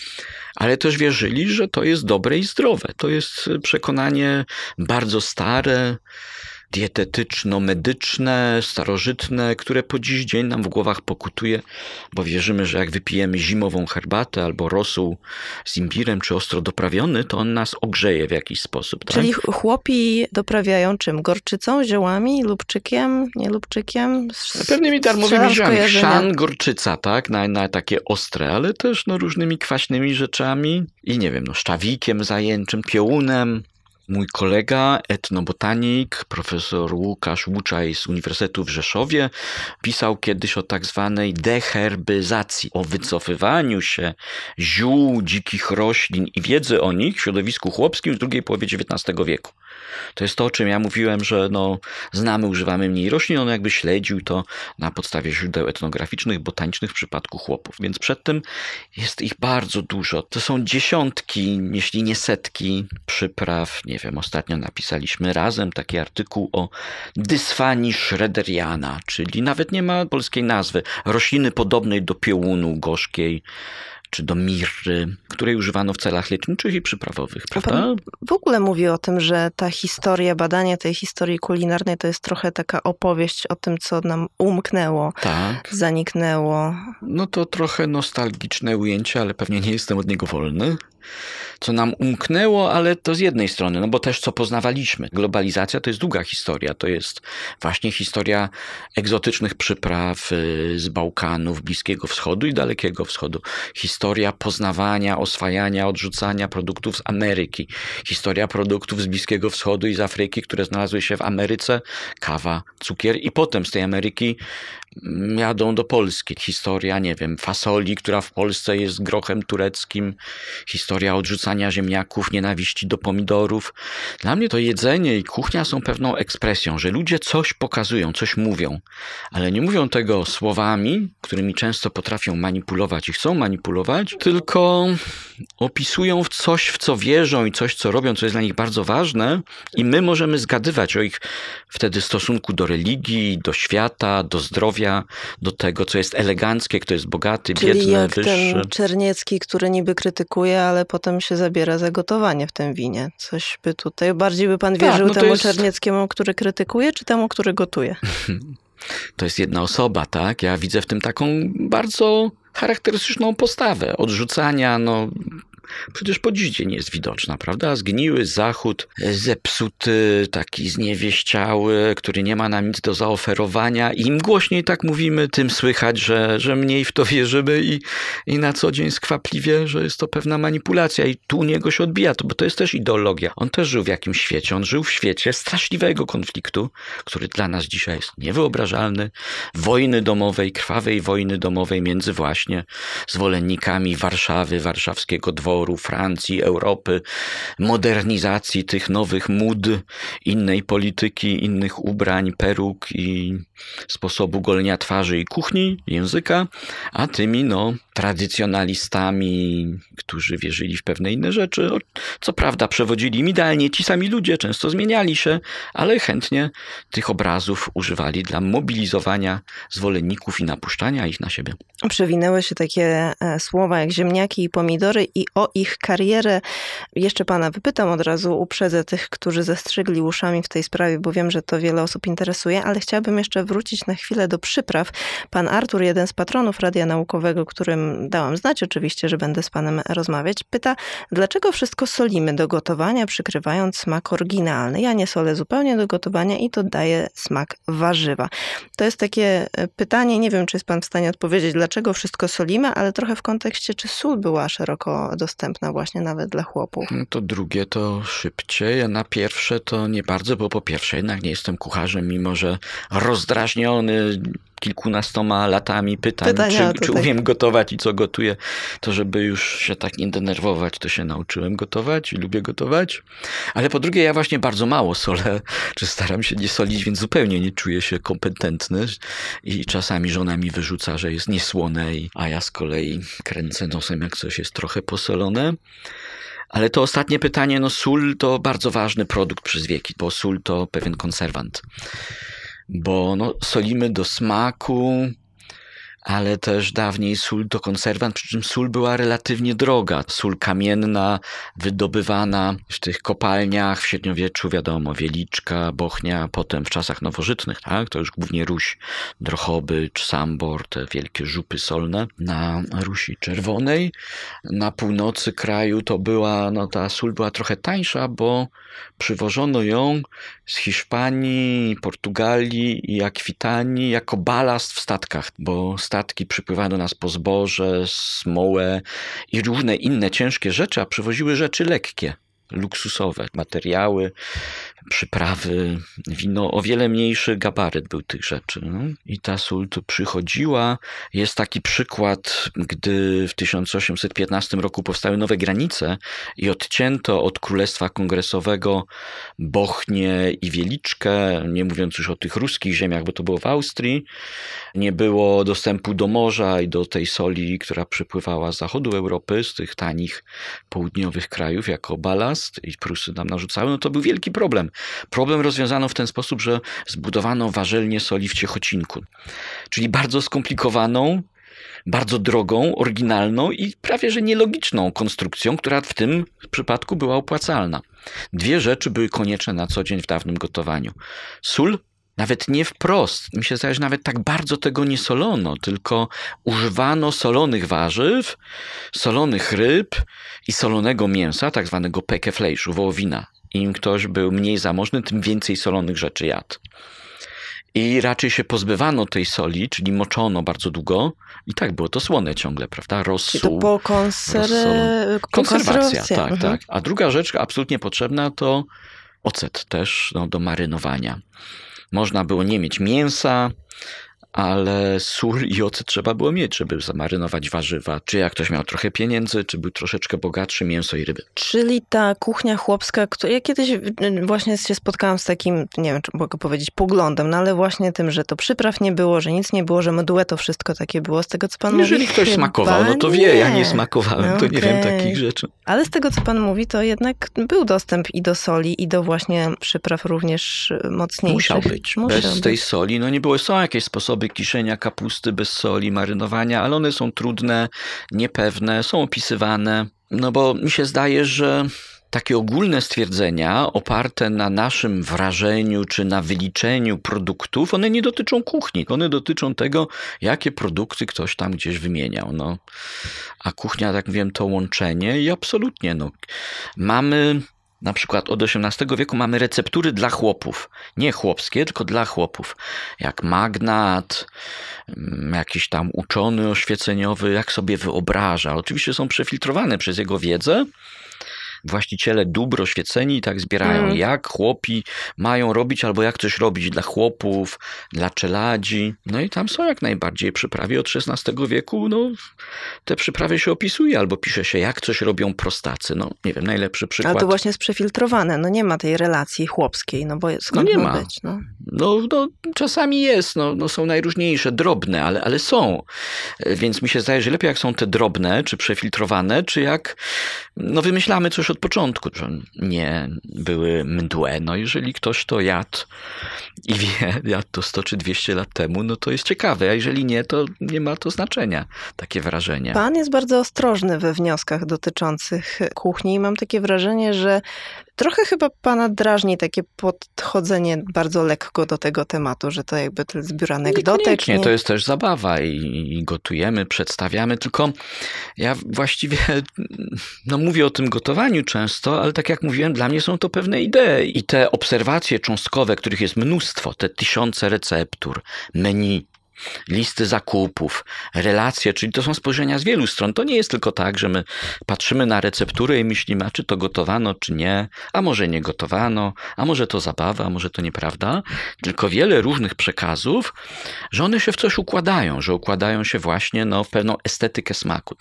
ale też wierzyli, że to jest dobre i zdrowe. To jest przekonanie bardzo stare, dietetyczno-medyczne, starożytne, które po dziś dzień nam w głowach pokutuje, bo wierzymy, że jak wypijemy zimową herbatę albo rosół z imbirem czy ostro doprawiony, to on nas ogrzeje w jakiś sposób. Tak? Czyli ch- chłopi doprawiają czym? Gorczycą, ziołami, lubczykiem, nie lubczykiem? S- Pewnymi darmowymi skojarzenia. Chrzan, gorczyca, tak, na, na takie ostre, ale też no, różnymi kwaśnymi rzeczami i nie wiem, no, szczawikiem zajęczym, piołunem. Mój kolega, etnobotanik, profesor Łukasz Łuczaj z Uniwersytetu w Rzeszowie, pisał kiedyś o tak zwanej deherbyzacji, o wycofywaniu się ziół, dzikich roślin i wiedzy o nich w środowisku chłopskim w drugiej połowie XIX wieku. To jest to, o czym ja mówiłem, że no, znamy, używamy mniej roślin. On jakby śledził to na podstawie źródeł etnograficznych, botanicznych w przypadku chłopów. Więc przed tym jest ich bardzo dużo. To są dziesiątki, jeśli nie setki przypraw. Nie wiem, ostatnio napisaliśmy razem taki artykuł o dysfanii schroederiana, czyli nawet nie ma polskiej nazwy. Rośliny podobnej do piołunu gorzkiej czy do mirry, której używano w celach leczniczych i przyprawowych, prawda? pan w ogóle mówi o tym, że ta historia, badanie tej historii kulinarnej to jest trochę taka opowieść o tym, co nam umknęło, Tak. zaniknęło. No to trochę nostalgiczne ujęcie, ale pewnie nie jestem od niego wolny. Co nam umknęło, ale to z jednej strony, no bo też co poznawaliśmy. Globalizacja to jest długa historia, to jest właśnie historia egzotycznych przypraw y, z Bałkanów, Bliskiego Wschodu i Dalekiego Wschodu. Historia poznawania, oswajania, odrzucania produktów z Ameryki. Historia produktów z Bliskiego Wschodu i z Afryki, które znalazły się w Ameryce, kawa, cukier i potem z tej Ameryki jadą do Polski. Historia, nie wiem, fasoli, która w Polsce jest grochem tureckim. Historia odrzucania ziemniaków, nienawiści do pomidorów. Dla mnie to jedzenie i kuchnia są pewną ekspresją, że ludzie coś pokazują, coś mówią, ale nie mówią tego słowami, którymi często potrafią manipulować i chcą manipulować, tylko opisują coś, w co wierzą i coś, co robią, co jest dla nich bardzo ważne, i my możemy zgadywać o ich wtedy stosunku do religii, do świata, do zdrowia, do tego, co jest eleganckie, kto jest bogaty, Czyli biedny, jak wyższy. ten Czerniecki, który niby krytykuje, ale potem się zabiera za gotowanie w tym winie. Coś by tutaj, bardziej by pan Tak, wierzył no to temu jest- Czernieckiemu, który krytykuje, czy temu, który gotuje? to jest jedna osoba, tak? Ja widzę w tym taką bardzo charakterystyczną postawę odrzucania, no. Przecież po dziś dzień jest widoczna, prawda? Zgniły zachód, zepsuty, taki zniewieściały, który nie ma nam nic do zaoferowania. Im głośniej tak mówimy, tym słychać, że, że mniej w to wierzymy i, i na co dzień skwapliwie, że jest to pewna manipulacja. I tu u niego się odbija to, bo to jest też ideologia. On też żył w jakimś świecie. On żył w świecie straszliwego konfliktu, który dla nas dzisiaj jest niewyobrażalny. Wojny domowej, krwawej wojny domowej między właśnie zwolennikami Warszawy, warszawskiego dworu, Francji, Europy, modernizacji tych nowych mód, innej polityki, innych ubrań, peruk i sposobu golenia twarzy i kuchni, języka, a tymi no tradycjonalistami, którzy wierzyli w pewne inne rzeczy. Co prawda przewodzili im idealnie ci sami ludzie, często zmieniali się, ale chętnie tych obrazów używali dla mobilizowania zwolenników i napuszczania ich na siebie. Przewinęły się takie e, słowa jak ziemniaki i pomidory i o ich karierę jeszcze pana wypytam od razu, uprzedzę tych, którzy zastrzygli uszami w tej sprawie, bo wiem, że to wiele osób interesuje, ale chciałabym jeszcze wrócić na chwilę do przypraw. Pan Artur, jeden z patronów Radia Naukowego, którym dałam znać oczywiście, że będę z panem rozmawiać, pyta, dlaczego wszystko solimy do gotowania, przykrywając smak oryginalny. Ja nie solę zupełnie do gotowania i to daje smak warzywa. To jest takie e, pytanie, nie wiem, czy jest pan w stanie odpowiedzieć, dlaczego wszystko solimy, ale trochę w kontekście, czy sól była szeroko dostępna właśnie nawet dla chłopów. No to drugie to szybciej, a na pierwsze to nie bardzo, bo po pierwsze jednak nie jestem kucharzem, mimo że rozdrażniony kilkunastoma latami pytań, Pytania, czy, czy tak. umiem gotować i co gotuję, to żeby już się tak nie denerwować, to się nauczyłem gotować i lubię gotować. Ale po drugie, ja właśnie bardzo mało solę, czy staram się nie solić, więc zupełnie nie czuję się kompetentny i czasami żona mi wyrzuca, że jest niesłone, a ja z kolei kręcę nosem, jak coś jest trochę posolone. Ale to ostatnie pytanie, no sól to bardzo ważny produkt przez wieki, bo sól to pewien konserwant. Bo no, solimy do smaku, ale też dawniej sól to konserwant, przy czym sól była relatywnie droga. Sól kamienna, wydobywana w tych kopalniach w średniowieczu, wiadomo, Wieliczka, Bochnia, potem w czasach nowożytnych, tak? To już głównie Ruś, Drochobycz, Sambor, te wielkie żupy solne na Rusi Czerwonej. Na północy kraju to była, no ta sól była trochę tańsza, bo przywożono ją z Hiszpanii, Portugalii i Akwitanii jako balast w statkach, bo statki przypływały do nas po zboże, smołę i różne inne ciężkie rzeczy, a przywoziły rzeczy lekkie. Luksusowe materiały, przyprawy, wino, o wiele mniejszy gabaryt był tych rzeczy. No. I ta sól tu przychodziła. Jest taki przykład, gdy w 1815 roku powstały nowe granice i odcięto od Królestwa Kongresowego Bochnię i Wieliczkę, nie mówiąc już o tych ruskich ziemiach, bo to było w Austrii. Nie było dostępu do morza i do tej soli, która przypływała z zachodu Europy, z tych tanich południowych krajów jako balast i Prusy nam narzucały, no to był wielki problem. Problem rozwiązano w ten sposób, że zbudowano warzelnię soli w Ciechocinku, czyli bardzo skomplikowaną, bardzo drogą, oryginalną i prawie że nielogiczną konstrukcją, która w tym przypadku była opłacalna. Dwie rzeczy były konieczne na co dzień w dawnym gotowaniu: sól nawet nie wprost. Mi się zdaje, że nawet tak bardzo tego nie solono, tylko używano solonych warzyw, solonych ryb i solonego mięsa, tak zwanego pekeflejszu, wołowina. Im ktoś był mniej zamożny, tym więcej solonych rzeczy jadł. I raczej się pozbywano tej soli, czyli moczono bardzo długo. I tak było to słone ciągle, prawda? Rosół. To po, konser... Konserwacja, tak, Mhm. tak. A druga rzecz absolutnie potrzebna to ocet też no, do marynowania. Można było nie mieć mięsa, ale sól i ocet trzeba było mieć, żeby zamarynować warzywa. Czy jak ktoś miał trochę pieniędzy, czy był troszeczkę bogatszy, mięso i ryby. Czyli ta kuchnia chłopska, która ja kiedyś y, właśnie się spotkałam z takim, nie wiem, czy mogę powiedzieć, poglądem, no ale właśnie tym, że to przypraw nie było, że nic nie było, że mdłe to wszystko takie było. Z tego, co pan Jeżeli mówi, ktoś chyba smakował, no to wie, ja nie nie. smakowałem, to nie wiem takich rzeczy. Ale z tego, co pan mówi, to jednak był dostęp i do soli, i do właśnie przypraw również y, mocniejszych. Musiał być. Musiał bez być. tej soli, no nie było. Są jakieś sposoby kiszenia kapusty bez soli, marynowania, ale one są trudne, niepewne, są opisywane. No bo mi się zdaje, że takie ogólne stwierdzenia oparte na naszym wrażeniu czy na wyliczeniu produktów, one nie dotyczą kuchni. One dotyczą tego, jakie produkty ktoś tam gdzieś wymieniał. No. A kuchnia, tak wiem, to łączenie i absolutnie. No. Mamy na przykład od XVIII wieku mamy receptury dla chłopów. Nie chłopskie, tylko dla chłopów. Jak magnat, mm, jakiś tam uczony oświeceniowy, jak sobie wyobraża. Oczywiście są przefiltrowane przez jego wiedzę. Właściciele dóbr oświeceni tak zbierają, Mm. jak chłopi mają robić, albo jak coś robić dla chłopów, dla czeladzi. No i tam są jak najbardziej przyprawy od XVI wieku. No, te przyprawy się opisuje, albo pisze się, jak coś robią prostacy. No, nie wiem, najlepszy przykład. Ale to właśnie jest przefiltrowane, no nie ma tej relacji chłopskiej, no bo skąd nie ma być, no. No, no czasami jest, no, no są najróżniejsze, drobne, ale, ale są. Więc mi się zdaje, że lepiej jak są te drobne, czy przefiltrowane, czy jak no wymyślamy coś od początku, że nie były mdłe. No jeżeli ktoś to jadł i wie, jadł to 100 czy 200 lat temu, no to jest ciekawe, a jeżeli nie, to nie ma to znaczenia, takie wrażenie. Pan jest bardzo ostrożny we wnioskach dotyczących kuchni i mam takie wrażenie, że trochę chyba pana drażni takie podchodzenie bardzo lekko do tego tematu, że to jakby to jest zbiór anegdotek. Nie- to jest też zabawa i, i gotujemy, przedstawiamy, tylko ja właściwie no mówię o tym gotowaniu często, ale tak jak mówiłem, dla mnie są to pewne idee i te obserwacje cząstkowe, których jest mnóstwo, te tysiące receptur, menu, listy zakupów, relacje, czyli to są spojrzenia z wielu stron. To nie jest tylko tak, że my patrzymy na recepturę i myślimy, a czy to gotowano, czy nie, a może nie gotowano, a może to zabawa, a może to nieprawda, tylko wiele różnych przekazów, że one się w coś układają, że układają się właśnie no, w pewną estetykę smaku.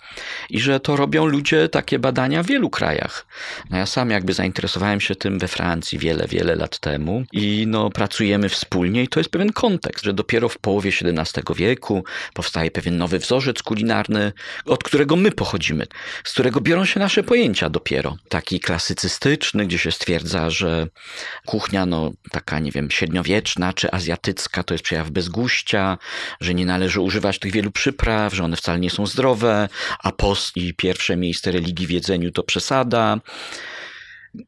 I że to robią ludzie takie badania w wielu krajach. No ja sam jakby zainteresowałem się tym we Francji wiele, wiele lat temu i no, pracujemy wspólnie i to jest pewien kontekst, że dopiero w połowie XVII wieku powstaje pewien nowy wzorzec kulinarny, od którego my pochodzimy, z którego biorą się nasze pojęcia dopiero. Taki klasycystyczny, gdzie się stwierdza, że kuchnia, no taka, nie wiem, średniowieczna czy azjatycka to jest przejaw bezguścia, że nie należy używać tych wielu przypraw, że one wcale nie są zdrowe, a post i pierwsze miejsce religii w jedzeniu to przesada.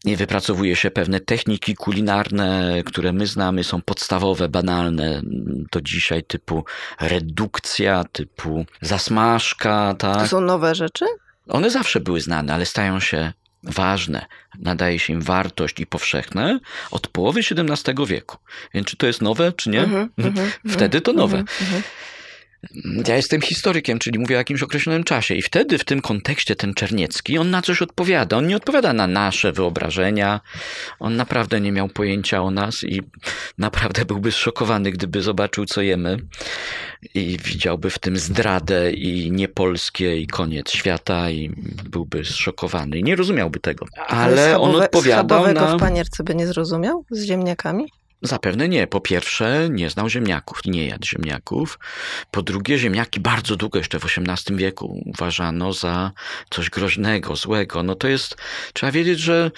Wypracowuje się pewne techniki kulinarne, które my znamy, są podstawowe, banalne do dzisiaj, typu redukcja, typu zasmażka, To tak. są nowe rzeczy? One zawsze były znane, ale stają się ważne, nadaje się im wartość i powszechne od połowy XVII wieku. Więc czy to jest nowe, czy nie? Mhm, mhm, Wtedy to nowe. mhm, mhm. Ja jestem historykiem, czyli mówię o jakimś określonym czasie i wtedy w tym kontekście ten Czerniecki, on na coś odpowiada. On nie odpowiada na nasze wyobrażenia. On naprawdę nie miał pojęcia o nas i naprawdę byłby zszokowany, gdyby zobaczył, co jemy i widziałby w tym zdradę i niepolskie i koniec świata i byłby zszokowany i nie rozumiałby tego. Ale on schabowe- odpowiadał schabowego na... w panierce by nie zrozumiał z ziemniakami? Zapewne nie. Po pierwsze, nie znał ziemniaków, nie jadł ziemniaków. Po drugie, ziemniaki bardzo długo, jeszcze w XVIII wieku, uważano za coś groźnego, złego. No to jest, trzeba wiedzieć, że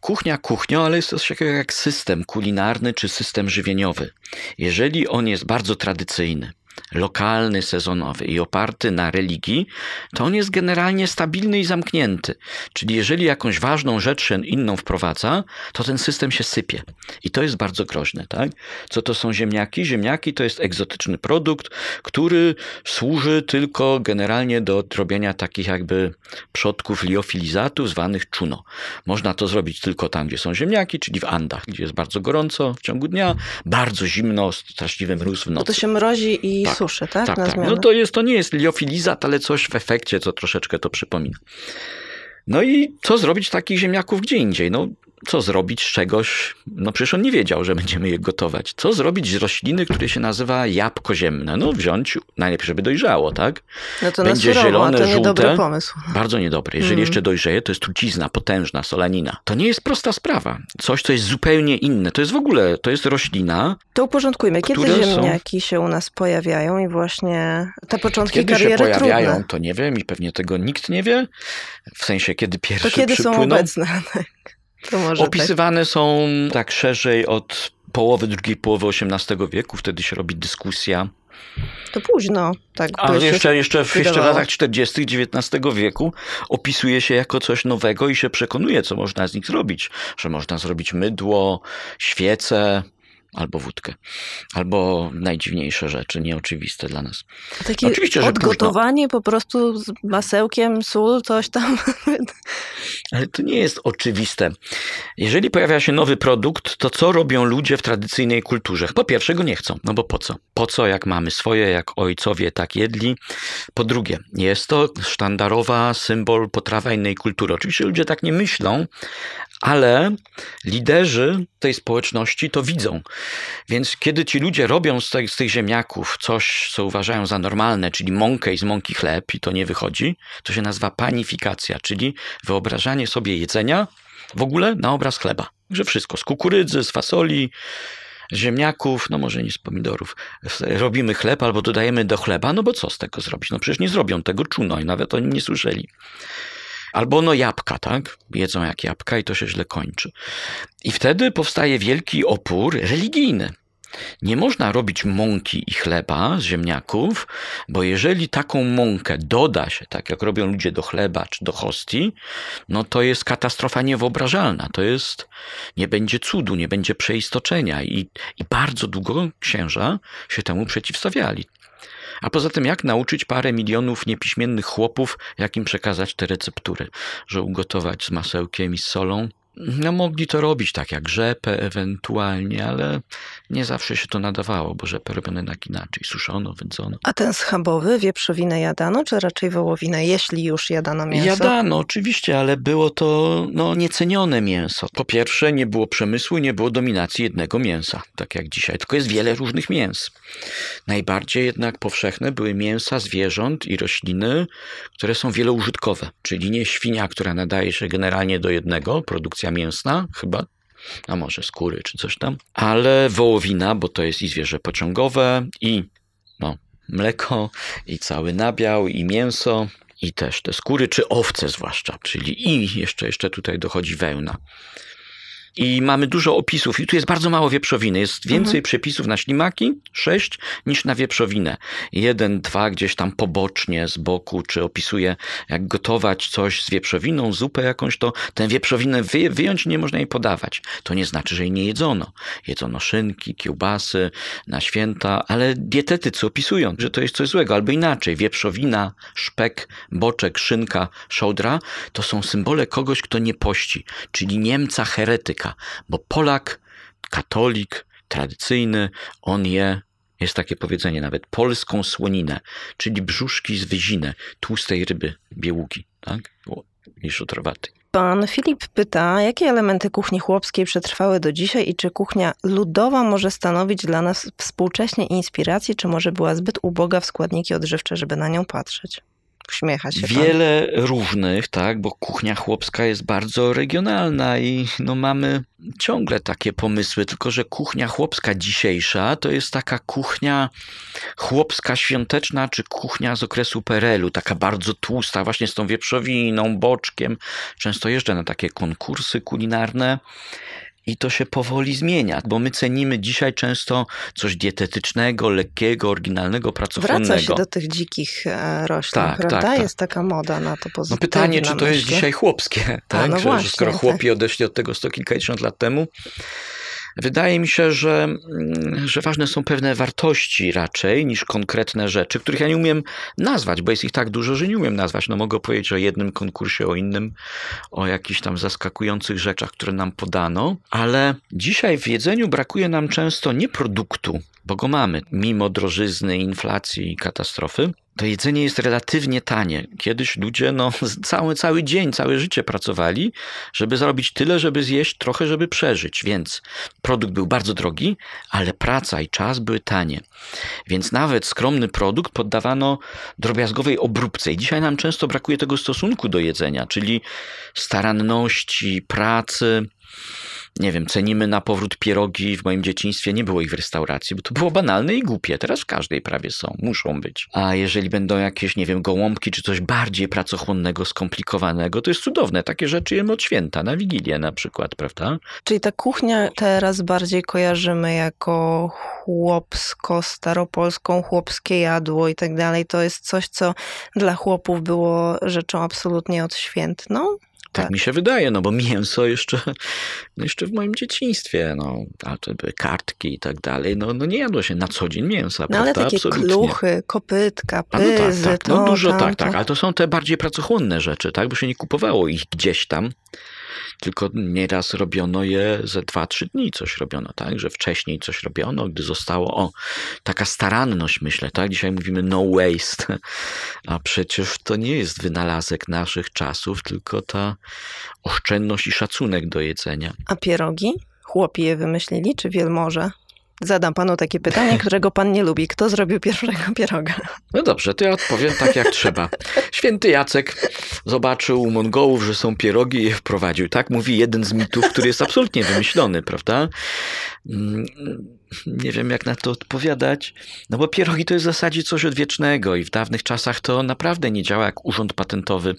kuchnia kuchnią, ale jest to coś takiego jak system kulinarny czy system żywieniowy. Jeżeli on jest bardzo tradycyjny, lokalny, sezonowy i oparty na religii, to on jest generalnie stabilny i zamknięty. Czyli jeżeli jakąś ważną rzecz inną wprowadza, to ten system się sypie. I to jest bardzo groźne. Tak? Co to są ziemniaki? Ziemniaki to jest egzotyczny produkt, który służy tylko generalnie do robienia takich jakby przodków liofilizatu zwanych czuno. Można to zrobić tylko tam, gdzie są ziemniaki, czyli w Andach, gdzie jest bardzo gorąco w ciągu dnia, bardzo zimno, straszliwy mróz w Bo nocy. to się mrozi i Tak, suszy, tak? Tak, tak. No to, jest, to nie jest liofilizat, ale coś w efekcie, co troszeczkę to przypomina. No i co zrobić takich ziemniaków gdzie indziej? No, co zrobić z czegoś? No przecież on nie wiedział, że będziemy je gotować. Co zrobić z rośliny, które się nazywa jabłko ziemne? No wziąć, najlepiej, żeby dojrzało, tak? no to na będzie surowo, zielone, to niedobry żółte. pomysł. Bardzo niedobre. Jeżeli Mm. jeszcze dojrzeje, to jest trucizna, potężna, solanina. To nie jest prosta sprawa. Coś, co jest zupełnie inne. To jest w ogóle, to jest roślina, To uporządkujmy. Kiedy Które są- ziemniaki się u nas pojawiają i właśnie te początki Kiedy się kariery pojawiają, trudne. to nie wiem i pewnie tego nikt nie wie. W sensie, kiedy pierwszy To kiedy są przypłyną. obecne? Tak. Może tak. Opisywane są tak szerzej od połowy drugiej połowy XVIII wieku. Wtedy się robi dyskusja. To późno. Tak, A by się jeszcze, jeszcze, w, jeszcze w latach 40. XIX wieku opisuje się jako coś nowego i się przekonuje, co można z nich zrobić. Że można zrobić mydło, świece albo wódkę. Albo najdziwniejsze rzeczy, nieoczywiste dla nas. Takie Oczywiście, że odgotowanie po prostu z masełkiem, sól, coś tam. Ale to nie jest oczywiste. Jeżeli pojawia się nowy produkt, to co robią ludzie w tradycyjnej kulturze? Po pierwsze, go nie chcą. No bo po co? Po co, jak mamy swoje, jak ojcowie tak jedli? Po drugie, jest to sztandarowa symbol potrawa innej kultury. Oczywiście ludzie tak nie myślą, ale liderzy tej społeczności to widzą. Więc kiedy ci ludzie robią z, z tych ziemniaków coś, co uważają za normalne, czyli mąkę i z mąki chleb, i to nie wychodzi, to się nazywa panifikacja, czyli wyobrażanie sobie jedzenia w ogóle na obraz chleba. Że wszystko z kukurydzy, z fasoli, z ziemniaków, no może nie z pomidorów. Robimy chleb albo dodajemy do chleba, no bo co z tego zrobić? No przecież nie zrobią tego czuno i nawet oni nie słyszeli. Albo no jabłka, tak? Jedzą jak jabłka i to się źle kończy. I wtedy powstaje wielki opór religijny. Nie można robić mąki i chleba z ziemniaków, bo jeżeli taką mąkę doda się, tak jak robią ludzie do chleba czy do hostii, no to jest katastrofa niewyobrażalna. To jest, nie będzie cudu, nie będzie przeistoczenia i, i bardzo długo księża się temu przeciwstawiali. A poza tym, jak nauczyć parę milionów niepiśmiennych chłopów, jak im przekazać te receptury, że ugotować z masełkiem i z solą? No, mogli to robić tak jak rzepę ewentualnie, ale nie zawsze się to nadawało, bo rzepę robiono jednak inaczej. Suszono, wędzono. A ten schabowy, wieprzowinę jadano, czy raczej wołowinę, jeśli już jadano mięso? Jadano, oczywiście, ale było to no, niecenione mięso. Po pierwsze, nie było przemysłu, nie było dominacji jednego mięsa, tak jak dzisiaj, tylko jest wiele różnych mięs. Najbardziej jednak powszechne były mięsa zwierząt i rośliny, które są wieloużytkowe, czyli nie świnia, która nadaje się generalnie do jednego, produkcja mięsna chyba, a może skóry czy coś tam, ale wołowina, bo to jest i zwierzę pociągowe, i no, mleko, i cały nabiał, i mięso, i też te skóry, czy owce zwłaszcza, czyli i jeszcze, jeszcze tutaj dochodzi wełna. I mamy dużo opisów, i tu jest bardzo mało wieprzowiny. Jest więcej przepisów na ślimaki, sześć, niż na wieprzowinę. Jeden, dwa gdzieś tam pobocznie z boku, czy opisuje, jak gotować coś z wieprzowiną, zupę jakąś, to tę wieprzowinę wy, wyjąć nie można jej podawać. To nie znaczy, że jej nie jedzono. Jedzono szynki, kiełbasy na święta, ale dietetycy opisują, że to jest coś złego, albo inaczej. Wieprzowina, szpek, boczek, szynka, szołdra to są symbole kogoś, kto nie pości, czyli Niemca heretyka, bo Polak, katolik, tradycyjny, on je jest takie powiedzenie nawet, polską słoninę, czyli brzuszki z wyziny, tłustej ryby, bieługi, tak? I szutrowatej. Pan Filip pyta, jakie elementy kuchni chłopskiej przetrwały do dzisiaj i czy kuchnia ludowa może stanowić dla nas współcześnie inspirację, czy może była zbyt uboga w składniki odżywcze, żeby na nią patrzeć? Uśmiecha się pan. Wiele różnych, tak, bo kuchnia chłopska jest bardzo regionalna i no mamy ciągle takie pomysły, tylko że kuchnia chłopska dzisiejsza to jest taka kuchnia chłopska świąteczna, czy kuchnia z okresu PRL-u, taka bardzo tłusta, właśnie z tą wieprzowiną, boczkiem. Często jeżdżę na takie konkursy kulinarne i to się powoli zmienia, bo my cenimy dzisiaj często coś dietetycznego, lekkiego, oryginalnego, pracochłonnego. Wraca się do tych dzikich e, roślin, Tak, prawda? tak, tak. Jest taka moda na to No pozytywna, pytanie, czy to jest myślę. dzisiaj chłopskie, tak? no że, właśnie, skoro tak. chłopi odeszli od tego sto kilkadziesiąt lat temu, Wydaje mi się, że, mm, że ważne są pewne wartości raczej niż konkretne rzeczy, których ja nie umiem nazwać, bo jest ich tak dużo, że nie umiem nazwać. No mogę powiedzieć o jednym konkursie, o innym, o jakichś tam zaskakujących rzeczach, które nam podano, ale dzisiaj w jedzeniu brakuje nam często nie produktu, bo go mamy, mimo drożyzny, inflacji i katastrofy. To jedzenie jest relatywnie tanie. Kiedyś ludzie no, cały, cały dzień, całe życie pracowali, żeby zarobić tyle, żeby zjeść trochę, żeby przeżyć. Więc produkt był bardzo drogi, ale praca i czas były tanie. Więc nawet skromny produkt poddawano drobiazgowej obróbce. I dzisiaj nam często brakuje tego stosunku do jedzenia, czyli staranności, pracy. Nie wiem, cenimy na powrót pierogi. W moim dzieciństwie nie było ich w restauracji, bo to było banalne i głupie. Teraz w każdej prawie są, muszą być. A jeżeli będą jakieś, nie wiem, gołąbki czy coś bardziej pracochłonnego, skomplikowanego, to jest cudowne. Takie rzeczy jemy od święta, na Wigilię na przykład, prawda? Czyli ta kuchnia teraz bardziej kojarzymy jako chłopsko-staropolską, chłopskie jadło i tak dalej. To jest coś, co dla chłopów było rzeczą absolutnie odświętną. Tak, Tak. mi się wydaje, no bo mięso jeszcze, no jeszcze w moim dzieciństwie, no, a to były kartki i tak dalej, no, no nie jadło się na co dzień mięsa, No ale prawda? takie Absolutnie. kluchy, kopytka, A no tak, pyzy, tak, to, no dużo tamto. tak, tak, ale to są te bardziej pracochłonne rzeczy, tak, bo się nie kupowało ich gdzieś tam, tylko nieraz robiono je ze dwa, trzy dni coś robiono, tak, że wcześniej coś robiono, gdy zostało, o, taka staranność myślę, tak, dzisiaj mówimy no waste, a przecież to nie jest wynalazek naszych czasów, tylko ta oszczędność i szacunek do jedzenia. A pierogi? Chłopi je wymyślili, czy wielmoże? Zadam panu takie pytanie, którego pan nie lubi. Kto zrobił pierwszego pieroga? No dobrze, to ja odpowiem tak jak trzeba. Święty Jacek zobaczył u Mongołów, że są pierogi i je wprowadził. Tak mówi jeden z mitów, który jest absolutnie wymyślony, prawda? Nie wiem, jak na to odpowiadać. No bo pierogi to jest w zasadzie coś odwiecznego i w dawnych czasach to naprawdę nie działa jak urząd patentowy,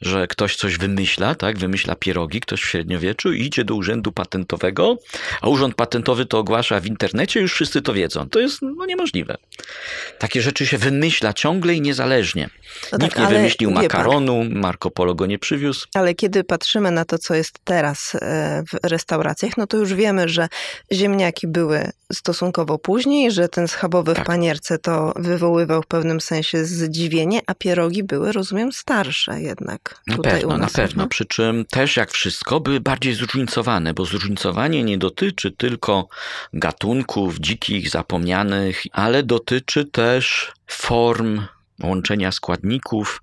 że ktoś coś wymyśla, tak? Wymyśla pierogi, ktoś w średniowieczu i idzie do urzędu patentowego, a urząd patentowy to ogłasza w internecie, już wszyscy to wiedzą. To jest no, niemożliwe. Takie rzeczy się wymyśla ciągle i niezależnie. No Nikt tak, nie wymyślił wie pan- makaronu, Marco Polo go nie przywiózł. Ale kiedy patrzymy na to, co jest teraz e, w restauracjach, no to już wiemy, że ziemniaki były stosunkowo później, że ten schabowy Tak. w panierce to wywoływał w pewnym sensie zdziwienie, a pierogi były, rozumiem, starsze jednak. Na pewno, na pewno. Mhm. Przy czym też jak wszystko były bardziej zróżnicowane, bo zróżnicowanie nie dotyczy tylko gatunków dzikich, zapomnianych, ale dotyczy też form łączenia składników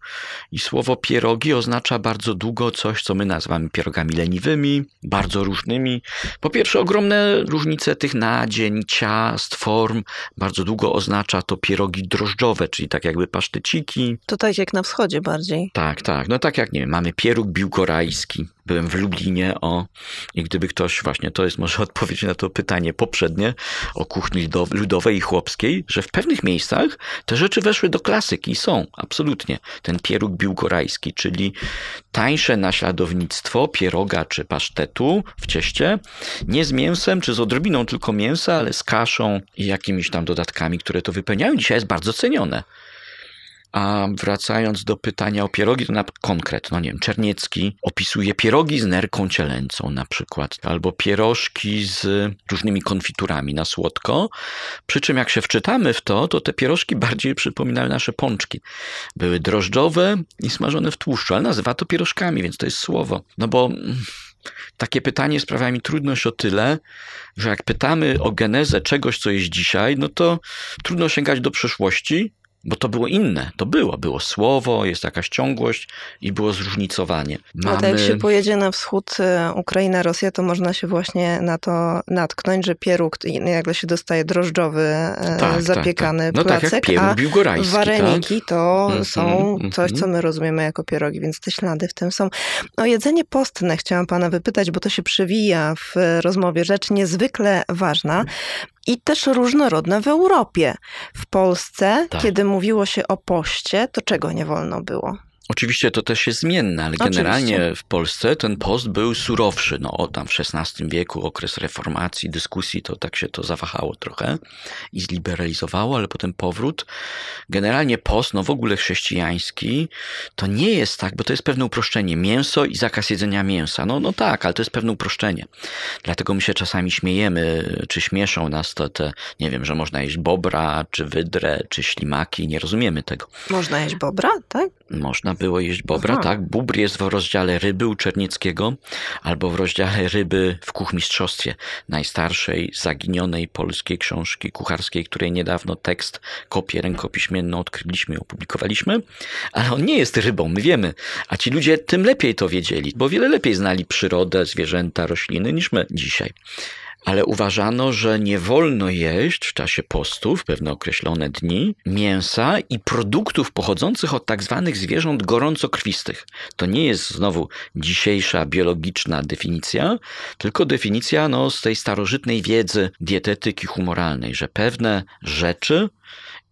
i słowo pierogi oznacza bardzo długo coś, co my nazywamy pierogami leniwymi, bardzo różnymi. Po pierwsze, ogromne różnice tych nadzień, ciast, form. Bardzo długo oznacza to pierogi drożdżowe, czyli tak jakby paszteciki, To tak jak na wschodzie bardziej. tak, tak. No tak jak nie wiem, mamy pieróg biłgorajski. Byłem w Lublinie, o, i gdyby ktoś, właśnie to jest może odpowiedź na to pytanie poprzednie o kuchni ludow- ludowej i chłopskiej, że w pewnych miejscach te rzeczy weszły do klasyki i są, absolutnie. Ten pieróg biłgorajski, czyli tańsze naśladownictwo pieroga czy pasztetu w cieście, nie z mięsem czy z odrobiną tylko mięsa, ale z kaszą i jakimiś tam dodatkami, które to wypełniają. Dzisiaj jest bardzo cenione. A wracając do pytania o pierogi, to na konkret, no nie wiem, Czerniecki opisuje pierogi z nerką cielęcą na przykład, albo pierożki z różnymi konfiturami na słodko. Przy czym jak się wczytamy w to, to te pierożki bardziej przypominają nasze pączki. Były drożdżowe i smażone w tłuszczu, ale nazywa to pierożkami, więc to jest słowo. No bo mm, takie pytanie sprawia mi trudność o tyle, że jak pytamy o genezę czegoś, co jest dzisiaj, no to trudno sięgać do przeszłości, bo to było inne. To było. Było słowo, jest jakaś ciągłość i było zróżnicowanie. No to jak się pojedzie na wschód e, Ukraina, Rosja, to można się właśnie na to natknąć, że pieróg, nagle się dostaje drożdżowy, e, tak, zapiekany tak. No tak jak placek, pieróg a biłgorajski, wareniki to Mhm, są mhm. coś, co my rozumiemy jako pierogi, więc te ślady w tym są. O jedzenie postne chciałam pana wypytać, bo to się przewija w rozmowie. Rzecz niezwykle ważna. I też różnorodna w Europie. W Polsce, Tak. kiedy mówiło się o poście, to czego nie wolno było? Oczywiście to też jest zmienne, ale Oczywiście. generalnie w Polsce ten post był surowszy. No o tam w XVI wieku, okres reformacji, dyskusji, to tak się to zawahało trochę i zliberalizowało, ale potem powrót. Generalnie post, no w ogóle chrześcijański, to nie jest tak, bo to jest pewne uproszczenie. Mięso i zakaz jedzenia mięsa. No, no tak, ale to jest pewne uproszczenie. Dlatego my się czasami śmiejemy, czy śmieszą nas to te, nie wiem, że można jeść bobra, czy wydrę, czy ślimaki. Nie rozumiemy tego. Można jeść bobra, tak? Można było jeść bobra, Aha. tak. Bóbr jest w rozdziale ryby u Czernieckiego albo w rozdziale ryby w Kuchmistrzostwie, najstarszej, zaginionej polskiej książki kucharskiej, której niedawno tekst, kopię rękopiśmienną odkryliśmy i opublikowaliśmy. Ale on nie jest rybą, my wiemy. A ci ludzie tym lepiej to wiedzieli, bo wiele lepiej znali przyrodę, zwierzęta, rośliny niż my dzisiaj ale uważano, że nie wolno jeść w czasie postu, w pewne określone dni, mięsa i produktów pochodzących od tak zwanych zwierząt gorącokrwistych. To nie jest znowu dzisiejsza biologiczna definicja, tylko definicja no, z tej starożytnej wiedzy dietetyki humoralnej, że pewne rzeczy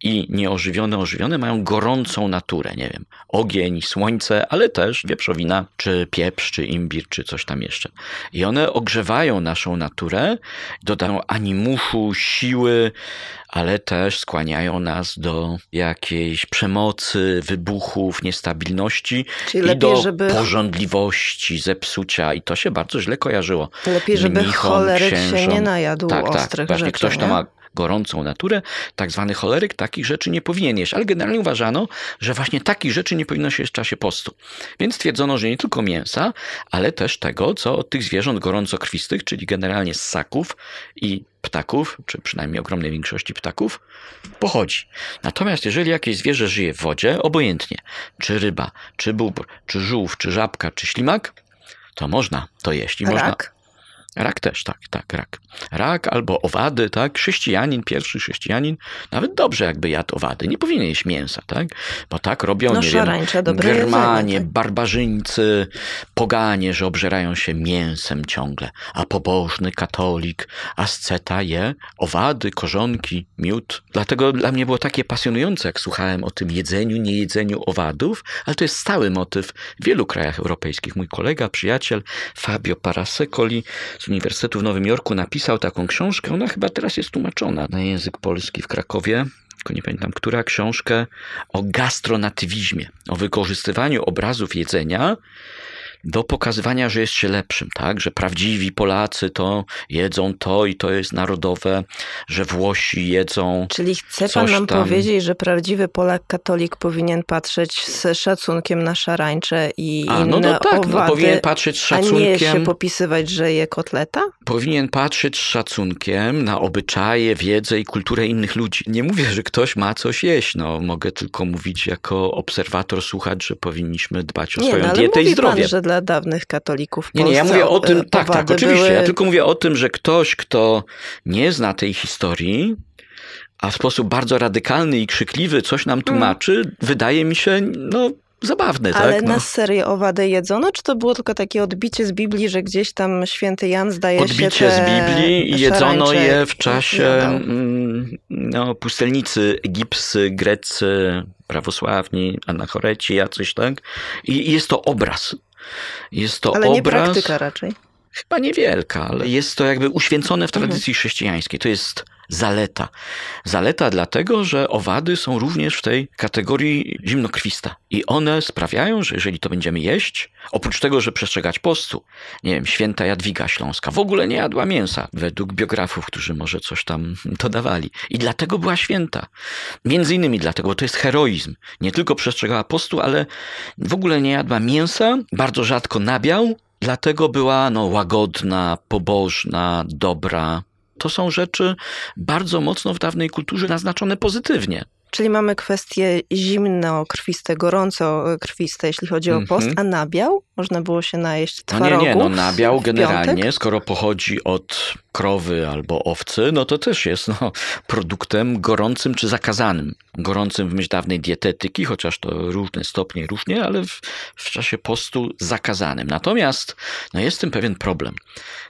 i nieożywione, ożywione mają gorącą naturę, nie wiem, ogień, słońce, ale też wieprzowina, czy pieprz, czy imbir, czy coś tam jeszcze. I one ogrzewają naszą naturę, dodają animuszu, siły, ale też skłaniają nas do jakiejś przemocy, wybuchów, niestabilności Czyli i lepiej, do żeby- porządliwości, zepsucia i to się bardzo źle kojarzyło. Lepiej, żeby Mnichom, choleryk się księżom. nie najadł tak, ostrych tak, właśnie rzeczy. ktoś, kto nie? ma gorącą naturę, tak zwany choleryk, takich rzeczy nie powinien jeść. Ale generalnie uważano, że właśnie takich rzeczy nie powinno się jeść w czasie postu. Więc stwierdzono, że nie tylko mięsa, ale też tego, co od tych zwierząt gorącokrwistych, czyli generalnie ssaków i ptaków, czy przynajmniej ogromnej większości ptaków, pochodzi. Natomiast jeżeli jakieś zwierzę żyje w wodzie, obojętnie, czy ryba, czy bóbr, czy żółw, czy żabka, czy ślimak, to można to jeść. I można, Rak? Też, tak, tak, rak. Rak albo owady, tak. Chrześcijanin, pierwszy chrześcijanin, nawet dobrze jakby jadł owady. Nie powinien jeść mięsa, tak? Bo tak robią, No, nie szarańcze, wiem, Germanie, jedzenie, tak. barbarzyńcy, poganie, że obżerają się mięsem ciągle. A pobożny katolik, asceta je owady, korzonki, miód. Dlatego dla mnie było takie pasjonujące, jak słuchałem o tym jedzeniu, niejedzeniu owadów, ale to jest stały motyw w wielu krajach europejskich. Mój kolega, przyjaciel Fabio Parasecoli Uniwersytetu w Nowym Jorku napisał taką książkę. Ona chyba teraz jest tłumaczona na język polski w Krakowie. Tylko nie pamiętam, która książkę o gastronatywizmie, o wykorzystywaniu obrazów jedzenia do pokazywania, że jest się lepszym, tak? Że prawdziwi Polacy to jedzą to i to jest narodowe, że Włosi jedzą. Czyli chce pan nam tam. powiedzieć, że prawdziwy Polak katolik powinien patrzeć z szacunkiem na szarańcze i A, inne no, no tak, no, owady, powinien patrzeć z a nie się szacunkiem. popisywać, że je kotleta? powinien patrzeć z szacunkiem na obyczaje, wiedzę i kulturę innych ludzi. Nie mówię, że ktoś ma coś jeść, no mogę tylko mówić jako obserwator, słuchać, że powinniśmy dbać o Nie, swoją no, dietę i zdrowie. Pan, dla dawnych katolików Nie, nie, ja mówię o tym, tak, tak, oczywiście. były... Ja tylko mówię o tym, że ktoś, kto nie zna tej historii, a w sposób bardzo radykalny i krzykliwy coś nam tłumaczy, wydaje mi się, no, zabawny, Ale tak? na No. serio owadę jedzono, czy to było tylko takie odbicie z Biblii, że gdzieś tam święty Jan zdaje się Odbicie z Biblii i jedzono je w czasie mm, no, pustelnicy egipscy, greccy, prawosławni, anachoreci jacyś, tak? I jest to obraz. Jest to Ale nie obraz... praktyka raczej. Chyba niewielka, ale jest to jakby uświęcone w Mhm. tradycji chrześcijańskiej. To jest zaleta. Zaleta dlatego, że owady są również w tej kategorii zimnokrwista. I one sprawiają, że jeżeli to będziemy jeść, oprócz tego, że przestrzegać postu, nie wiem, święta Jadwiga Śląska w ogóle nie jadła mięsa, według biografów, którzy może coś tam dodawali. I dlatego była święta. Między innymi dlatego, to jest heroizm. Nie tylko przestrzegała postu, ale w ogóle nie jadła mięsa, bardzo rzadko nabiał, Dlatego była no, łagodna, pobożna, dobra. To są rzeczy bardzo mocno w dawnej kulturze naznaczone pozytywnie. Czyli mamy kwestie zimno-krwiste, gorąco-krwiste, jeśli chodzi o post, Mhm. a nabiał? Można było się najeść No nie, twarogu nie, no nabiał w generalnie, skoro pochodzi od krowy albo owcy, no to też jest no, produktem gorącym czy zakazanym. Gorącym w myśl dawnej dietetyki, chociaż to różne stopnie różnie, ale w, w czasie postu zakazanym. Natomiast no jest z tym pewien problem.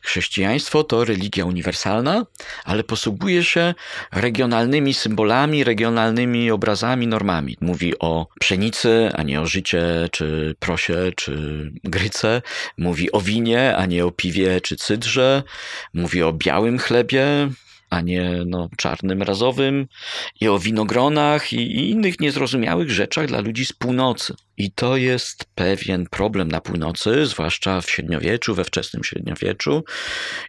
Chrześcijaństwo to religia uniwersalna, ale posługuje się regionalnymi symbolami, regionalnymi różnymi obrazami, normami. Mówi o pszenicy, a nie o życie, czy prosie, czy gryce. Mówi o winie, a nie o piwie, czy cydrze. Mówi o białym chlebie, a nie no, czarnym, razowym, i o winogronach i, i innych niezrozumiałych rzeczach dla ludzi z północy. I to jest pewien problem na północy, zwłaszcza w średniowieczu, we wczesnym średniowieczu.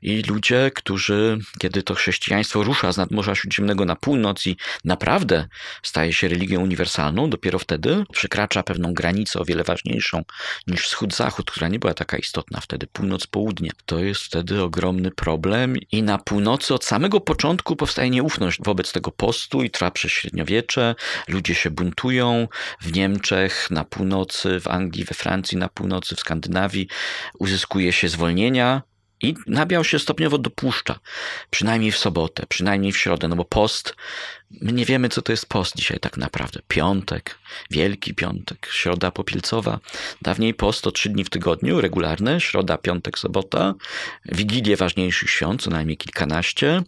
I ludzie, którzy, kiedy to chrześcijaństwo rusza z nadmorza śródziemnego na północ i naprawdę staje się religią uniwersalną, dopiero wtedy przekracza pewną granicę o wiele ważniejszą niż wschód-zachód, która nie była taka istotna wtedy, północ-południe. To jest wtedy ogromny problem i na północy od samego początku powstaje nieufność wobec tego postu i trwa przez średniowiecze. Ludzie się buntują w Niemczech, na północy, w Anglii, we Francji, na północy, w Skandynawii. Uzyskuje się zwolnienia i nabiał się stopniowo dopuszcza, przynajmniej w sobotę, przynajmniej w środę, no bo post, my nie wiemy, co to jest post dzisiaj tak naprawdę. Piątek, Wielki Piątek, Środa Popielcowa. Dawniej post to trzy dni w tygodniu, regularne, środa, piątek, sobota, Wigilie ważniejszych świąt, co najmniej kilkanaście,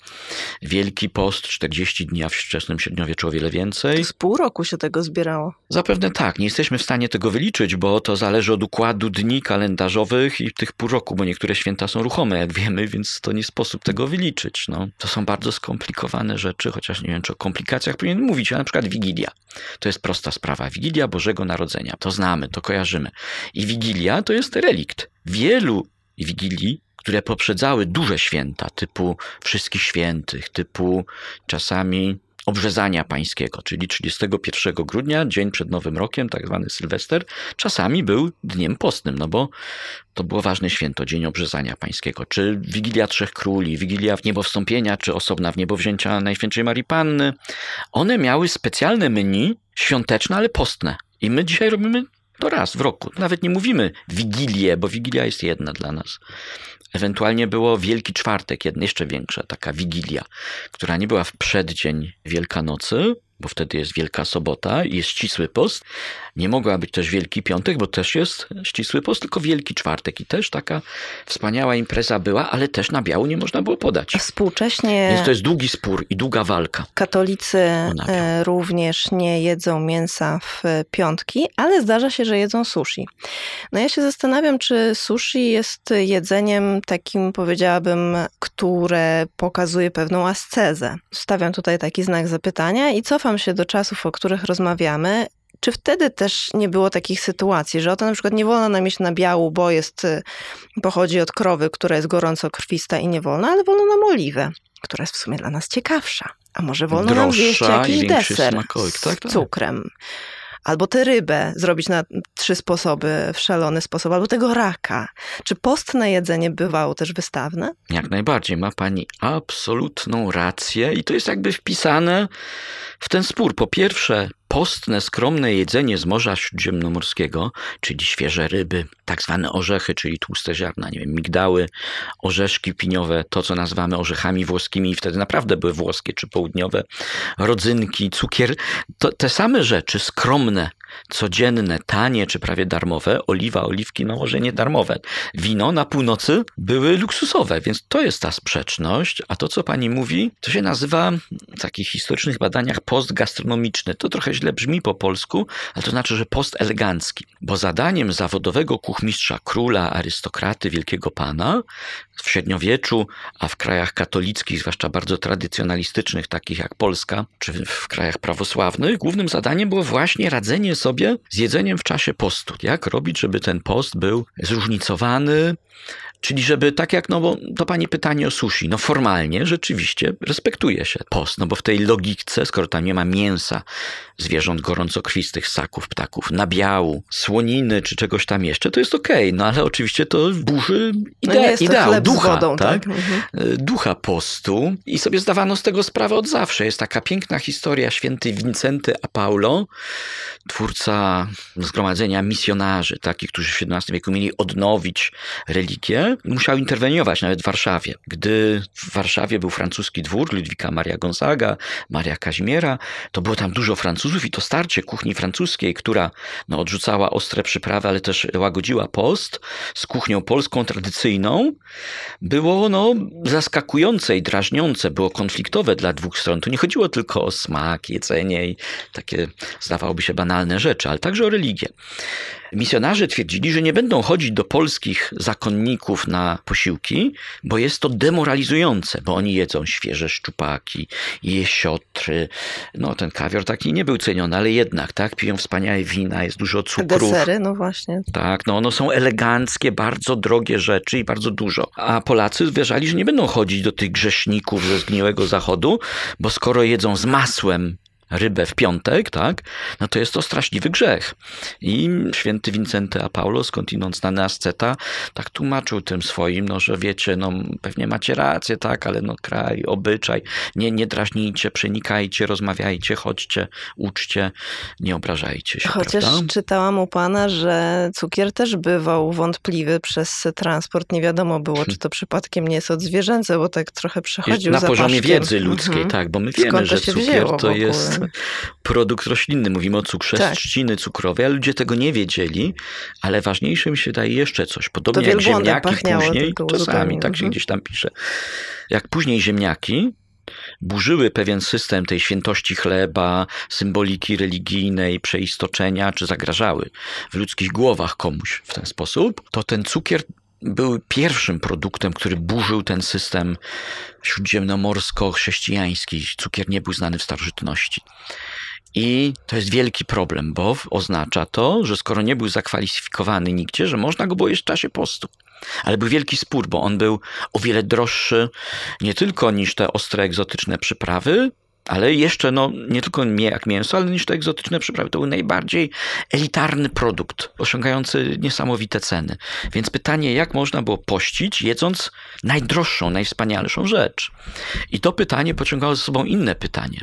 Wielki Post 40 dni, a w wczesnym średniowieczu o wiele więcej. Z pół roku się tego zbierało. Zapewne tak, nie jesteśmy w stanie tego wyliczyć, bo to zależy od układu dni kalendarzowych i tych pół roku, bo niektóre święta są ruchome, jak wiemy, więc to nie sposób tego wyliczyć. No, to są bardzo skomplikowane rzeczy, chociaż nie wiem, czy o komplikacjach powinien mówić, a na przykład Wigilia. To jest prosta sprawa. Wigilia Bożego Narodzenia. To znamy, to kojarzymy. I Wigilia to jest relikt. Wielu Wigilii które poprzedzały duże święta, typu Wszystkich Świętych, typu czasami Obrzezania Pańskiego, czyli 31 grudnia, dzień przed Nowym Rokiem, tak zwany Sylwester, czasami był dniem postnym, no bo to było ważne święto, Dzień Obrzezania Pańskiego, czy Wigilia Trzech Króli, Wigilia w Niebo czy osobna w Niebo Wzięcia Najświętszej Marii Panny. One miały specjalne menu świąteczne, ale postne. I my dzisiaj robimy to raz w roku. Nawet nie mówimy Wigilię, bo Wigilia jest jedna dla nas. Ewentualnie było Wielki Czwartek, jeszcze większa taka Wigilia, która nie była w przeddzień Wielkanocy, bo wtedy jest Wielka Sobota i jest ścisły post. Nie mogła być też Wielki Piątek, bo też jest ścisły post, tylko Wielki Czwartek. I też taka wspaniała impreza była, ale też na biału nie można było podać. Współcześnie Więc to jest długi spór i długa walka. katolicy e, również nie jedzą mięsa w piątki, ale zdarza się, że jedzą sushi. No ja się zastanawiam, czy sushi jest jedzeniem takim, powiedziałabym, które pokazuje pewną ascezę. Stawiam tutaj taki znak zapytania i cofam się do czasów, o których rozmawiamy. Czy wtedy też nie było takich sytuacji, że oto na przykład nie wolno nam jeść na biału, bo jest, y, pochodzi od krowy, która jest gorąco krwista i nie wolno, ale wolno nam oliwę, która jest w sumie dla nas ciekawsza. A może wolno nam zjeść Droższa jakiś deser smakołyk. Tak, z tak. cukrem. Albo tę rybę zrobić na trzy sposoby, w szalony sposób, albo tego raka. Czy postne jedzenie bywało też wystawne? Jak najbardziej, ma pani absolutną rację i to jest jakby wpisane w ten spór. Po pierwsze, postne, skromne jedzenie z Morza Śródziemnomorskiego, czyli świeże ryby, tak zwane orzechy, czyli tłuste ziarna, nie wiem, migdały, orzeszki piniowe, to co nazywamy orzechami włoskimi i wtedy naprawdę były włoskie czy południowe, rodzynki, cukier, to te same rzeczy skromne, codzienne, tanie czy prawie darmowe, oliwa, oliwki, no może nie darmowe, wino na północy były luksusowe, więc to jest ta sprzeczność, a to co pani mówi, to się nazywa w takich historycznych badaniach post gastronomiczny. To trochę źle brzmi po polsku, ale to znaczy, że post elegancki, bo zadaniem zawodowego kuchmistrza, króla, arystokraty, wielkiego pana w średniowieczu, a w krajach katolickich, zwłaszcza bardzo tradycjonalistycznych, takich jak Polska, czy w krajach prawosławnych, głównym zadaniem było właśnie radzenie sobie z jedzeniem w czasie postu. Jak robić, żeby ten post był zróżnicowany, Czyli żeby tak jak, no bo to pani pytanie o sushi, no formalnie rzeczywiście respektuje się post, no bo w tej logice, skoro tam nie ma mięsa zwierząt gorącokrwistych, ssaków, ptaków, nabiału, słoniny czy czegoś tam jeszcze, to jest okej, no ale oczywiście to burzy No ide- nie jest to ideał, ducha, wodą, tak? tak? Mhm. E, ducha postu i sobie zdawano z tego sprawę od zawsze. Jest taka piękna historia święty Wincenty a Paulo, twórca zgromadzenia misjonarzy, takich, którzy w XVII wieku mieli odnowić religię, musiał interweniować nawet w Warszawie. Gdy w Warszawie był francuski dwór, Ludwika Maria Gonzaga, Maria Kazimiera, to było tam dużo Francuzów i to starcie kuchni francuskiej, która no, odrzucała ostre przyprawy, ale też łagodziła post, z kuchnią polską tradycyjną, było no, zaskakujące i drażniące, było konfliktowe dla dwóch stron. Tu nie chodziło tylko o smak, jedzenie i takie zdawałoby się banalne rzeczy, ale także o religię. Misjonarze twierdzili, że nie będą chodzić do polskich zakonników na posiłki, bo jest to demoralizujące, bo oni jedzą świeże szczupaki, jesiotry. No ten kawior taki nie był ceniony, ale jednak, tak, piją wspaniałe wina, jest dużo cukrów. Desery, no właśnie. Tak, no one są eleganckie, bardzo drogie rzeczy i bardzo dużo. A Polacy uważali, że nie będą chodzić do tych grzeszników ze zgniłego zachodu, bo skoro jedzą z masłem rybę w piątek, tak, no to jest to straszliwy grzech. I święty Wincenty a Paulo, skądinąd znany asceta, tak tłumaczył tym swoim, no że wiecie, no pewnie macie rację, tak, ale no kraj, obyczaj, nie, nie drażnijcie, przenikajcie, rozmawiajcie, chodźcie, uczcie, nie obrażajcie się, Chociaż prawda? czytałam u pana, że cukier też bywał wątpliwy przez transport. Nie wiadomo było, czy to przypadkiem nie jest odzwierzęce, bo tak trochę przechodził na zapaszkiem. poziomie wiedzy ludzkiej, Mhm. tak, bo my wiemy, że cukier to jest produkt roślinny. Mówimy o cukrze Tak. z trzciny cukrowej, ale ludzie tego nie wiedzieli, ale ważniejszym się daje jeszcze coś. Podobnie To jak ziemniaki później, czasami, tak się mhm. gdzieś tam pisze, jak później ziemniaki burzyły pewien system tej świętości chleba, symboliki religijnej, przeistoczenia, czy zagrażały w ludzkich głowach komuś w ten sposób, to ten cukier był pierwszym produktem, który burzył ten system śródziemnomorsko-chrześcijański. Cukier nie był znany w starożytności. I to jest wielki problem, bo oznacza to, że skoro nie był zakwalifikowany nigdzie, że można go było jeść w czasie postu. Ale był wielki spór, bo on był o wiele droższy nie tylko niż te ostre, egzotyczne przyprawy, ale jeszcze no, nie tylko mie- jak mięso, ale niż te egzotyczne przyprawy. To był najbardziej elitarny produkt, osiągający niesamowite ceny. Więc pytanie, jak można było pościć, jedząc najdroższą, najwspanialszą rzecz? I to pytanie pociągało ze sobą inne pytanie.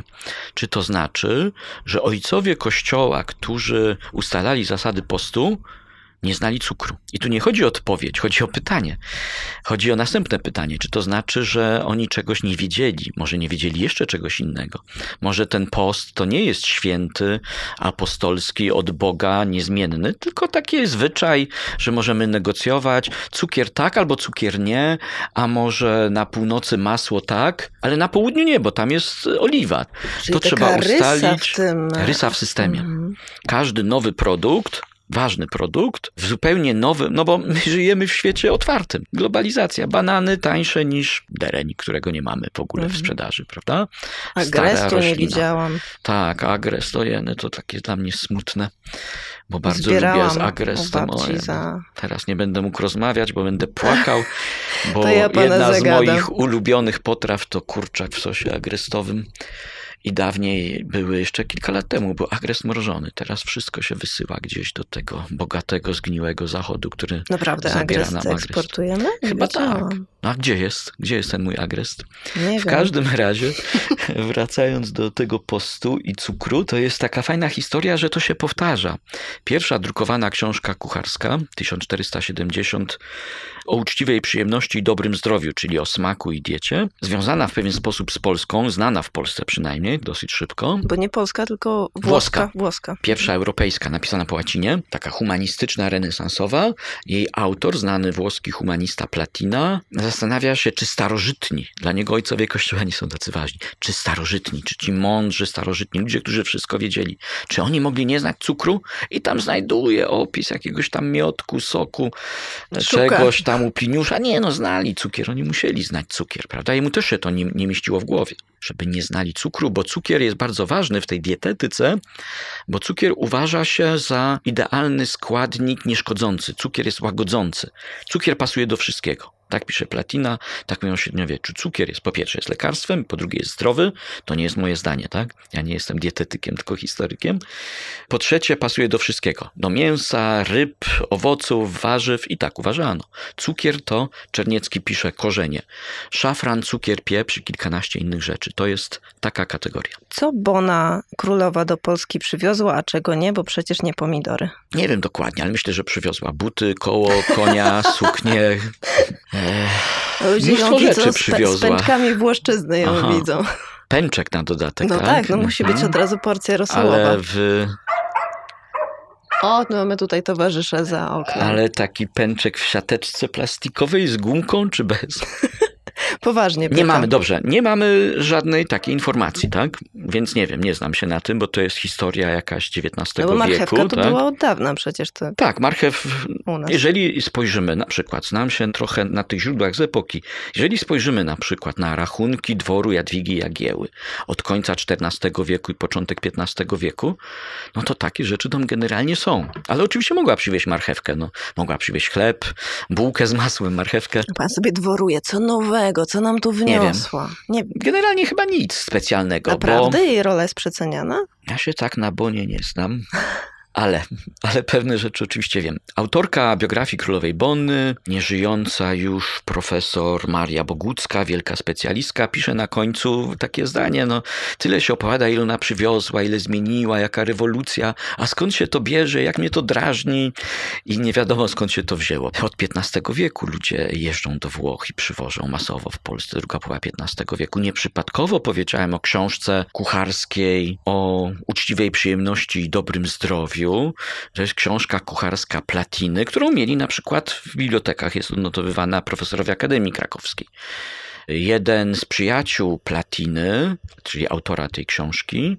Czy to znaczy, że ojcowie kościoła, którzy ustalali zasady postu, nie znali cukru. I tu nie chodzi o odpowiedź, chodzi o pytanie. Chodzi o następne pytanie. Czy to znaczy, że oni czegoś nie wiedzieli? Może nie wiedzieli jeszcze czegoś innego? Może ten post to nie jest święty, apostolski, od Boga, niezmienny, tylko taki zwyczaj, że możemy negocjować cukier tak albo cukier nie, a może na północy masło tak, ale na południu nie, bo tam jest oliwa. Czyli to trzeba rysa ustalić. w tym- Rysa w systemie Mhm. każdy nowy produkt, ważny produkt, w zupełnie nowym, no bo my żyjemy w świecie otwartym. Globalizacja, banany tańsze niż dereń, którego nie mamy w ogóle w sprzedaży, prawda? A Stara grestu nie widziałam. Tak, agres to jeny, to takie dla mnie smutne, bo bardzo Zbierałam lubię z agresem. za- Teraz nie będę mógł rozmawiać, bo będę płakał, bo To ja jedna z zagadam. moich ulubionych potraw to kurczak w sosie agrestowym. I dawniej były, jeszcze kilka lat temu, był agres mrożony. Teraz wszystko się wysyła gdzieś do tego bogatego, zgniłego zachodu, który Naprawdę, zabiera agrest nam agrest. eksportujemy? Nie Chyba tak. No a gdzie jest? Gdzie jest ten mój agrest? Nie W wiem. każdym razie, wracając do tego postu i cukru, to jest taka fajna historia, że to się powtarza. Pierwsza drukowana książka kucharska, 1470, o uczciwej przyjemności i dobrym zdrowiu, czyli o smaku i diecie, związana w pewien sposób z Polską, znana w Polsce przynajmniej, dosyć szybko. Bo nie Polska, tylko Włoska. włoska. Włoska. Pierwsza europejska, napisana po łacinie, taka humanistyczna, renesansowa. Jej autor, znany włoski humanista Platina, zastanawia się, czy starożytni, dla niego ojcowie kościoła nie są tacy ważni, czy starożytni, czy ci mądrzy starożytni, ludzie, którzy wszystko wiedzieli, czy oni mogli nie znać cukru? I tam znajduje opis jakiegoś tam miotku, soku, Szuka. czegoś tam u Pliniusza. Nie, no znali cukier, oni musieli znać cukier, prawda? Jemu też się to nie, nie mieściło w głowie, żeby nie znali cukru, bo cukier jest bardzo ważny w tej dietetyce, bo cukier uważa się za idealny składnik nieszkodzący. Cukier jest łagodzący. Cukier pasuje do wszystkiego. Tak pisze Platina, tak mówią średniowieczu. Cukier jest po pierwsze jest lekarstwem, po drugie jest zdrowy. To nie jest moje zdanie, tak? Ja nie jestem dietetykiem, tylko historykiem. Po trzecie pasuje do wszystkiego. Do mięsa, ryb, owoców, warzyw i tak uważano. Cukier to, Czerniecki pisze, korzenie. Szafran, cukier, pieprz i kilkanaście innych rzeczy. To jest taka kategoria. Co Bona królowa do Polski przywiozła, a czego nie, bo przecież nie pomidory. Nie wiem dokładnie, ale myślę, że przywiozła buty, koło, konia, suknię. Ludzie Mnóstwo ją rzeczy widzą z, pe- z przywiozła. pęczkami włoszczyzny ją Aha. widzą. Pęczek na dodatek, No tak? tak, no musi być Mhm. od razu porcja rosołowa. Ale w, O, no mamy tutaj towarzysze za oknem. ale taki pęczek w siateczce plastikowej z gumką czy bez? Poważnie Nie pytam. mamy, dobrze, nie mamy żadnej takiej informacji, tak? Więc nie wiem, nie znam się na tym, bo to jest historia jakaś XIX No bo marchewka wieku. to tak? była od dawna przecież to Tak, marchew. u nas. Jeżeli spojrzymy na przykład, znam się trochę na tych źródłach z epoki, jeżeli spojrzymy na przykład na rachunki dworu Jadwigi Jagieły od końca XIV wieku i początek XV wieku, no to takie rzeczy tam generalnie są. Ale oczywiście mogła przywieźć marchewkę, no. Mogła przywieźć chleb, bułkę z masłem, marchewkę. Pan sobie dworuje, co nowego, co nam tu wniosła. Nie wiem. Generalnie chyba nic specjalnego, bo Naprawdę jej rola jest przeceniana? ja się tak na Bonie nie znam. Ale, ale pewne rzeczy oczywiście wiem. Autorka biografii królowej Bonny, nieżyjąca już profesor Maria Bogucka, wielka specjalistka, pisze na końcu takie zdanie, no tyle się opowiada, ile ona przywiozła, ile zmieniła, jaka rewolucja, a skąd się to bierze, jak mnie to drażni i nie wiadomo skąd się to wzięło. Od XV wieku ludzie jeżdżą do Włoch i przywożą masowo w Polsce, druga połowa XV wieku. Nieprzypadkowo powiedziałem o książce kucharskiej, o uczciwej przyjemności i dobrym zdrowiu. To jest książka kucharska Platiny, którą mieli na przykład w bibliotekach, jest odnotowywana profesorowie Akademii Krakowskiej. Jeden z przyjaciół Platiny, czyli autora tej książki,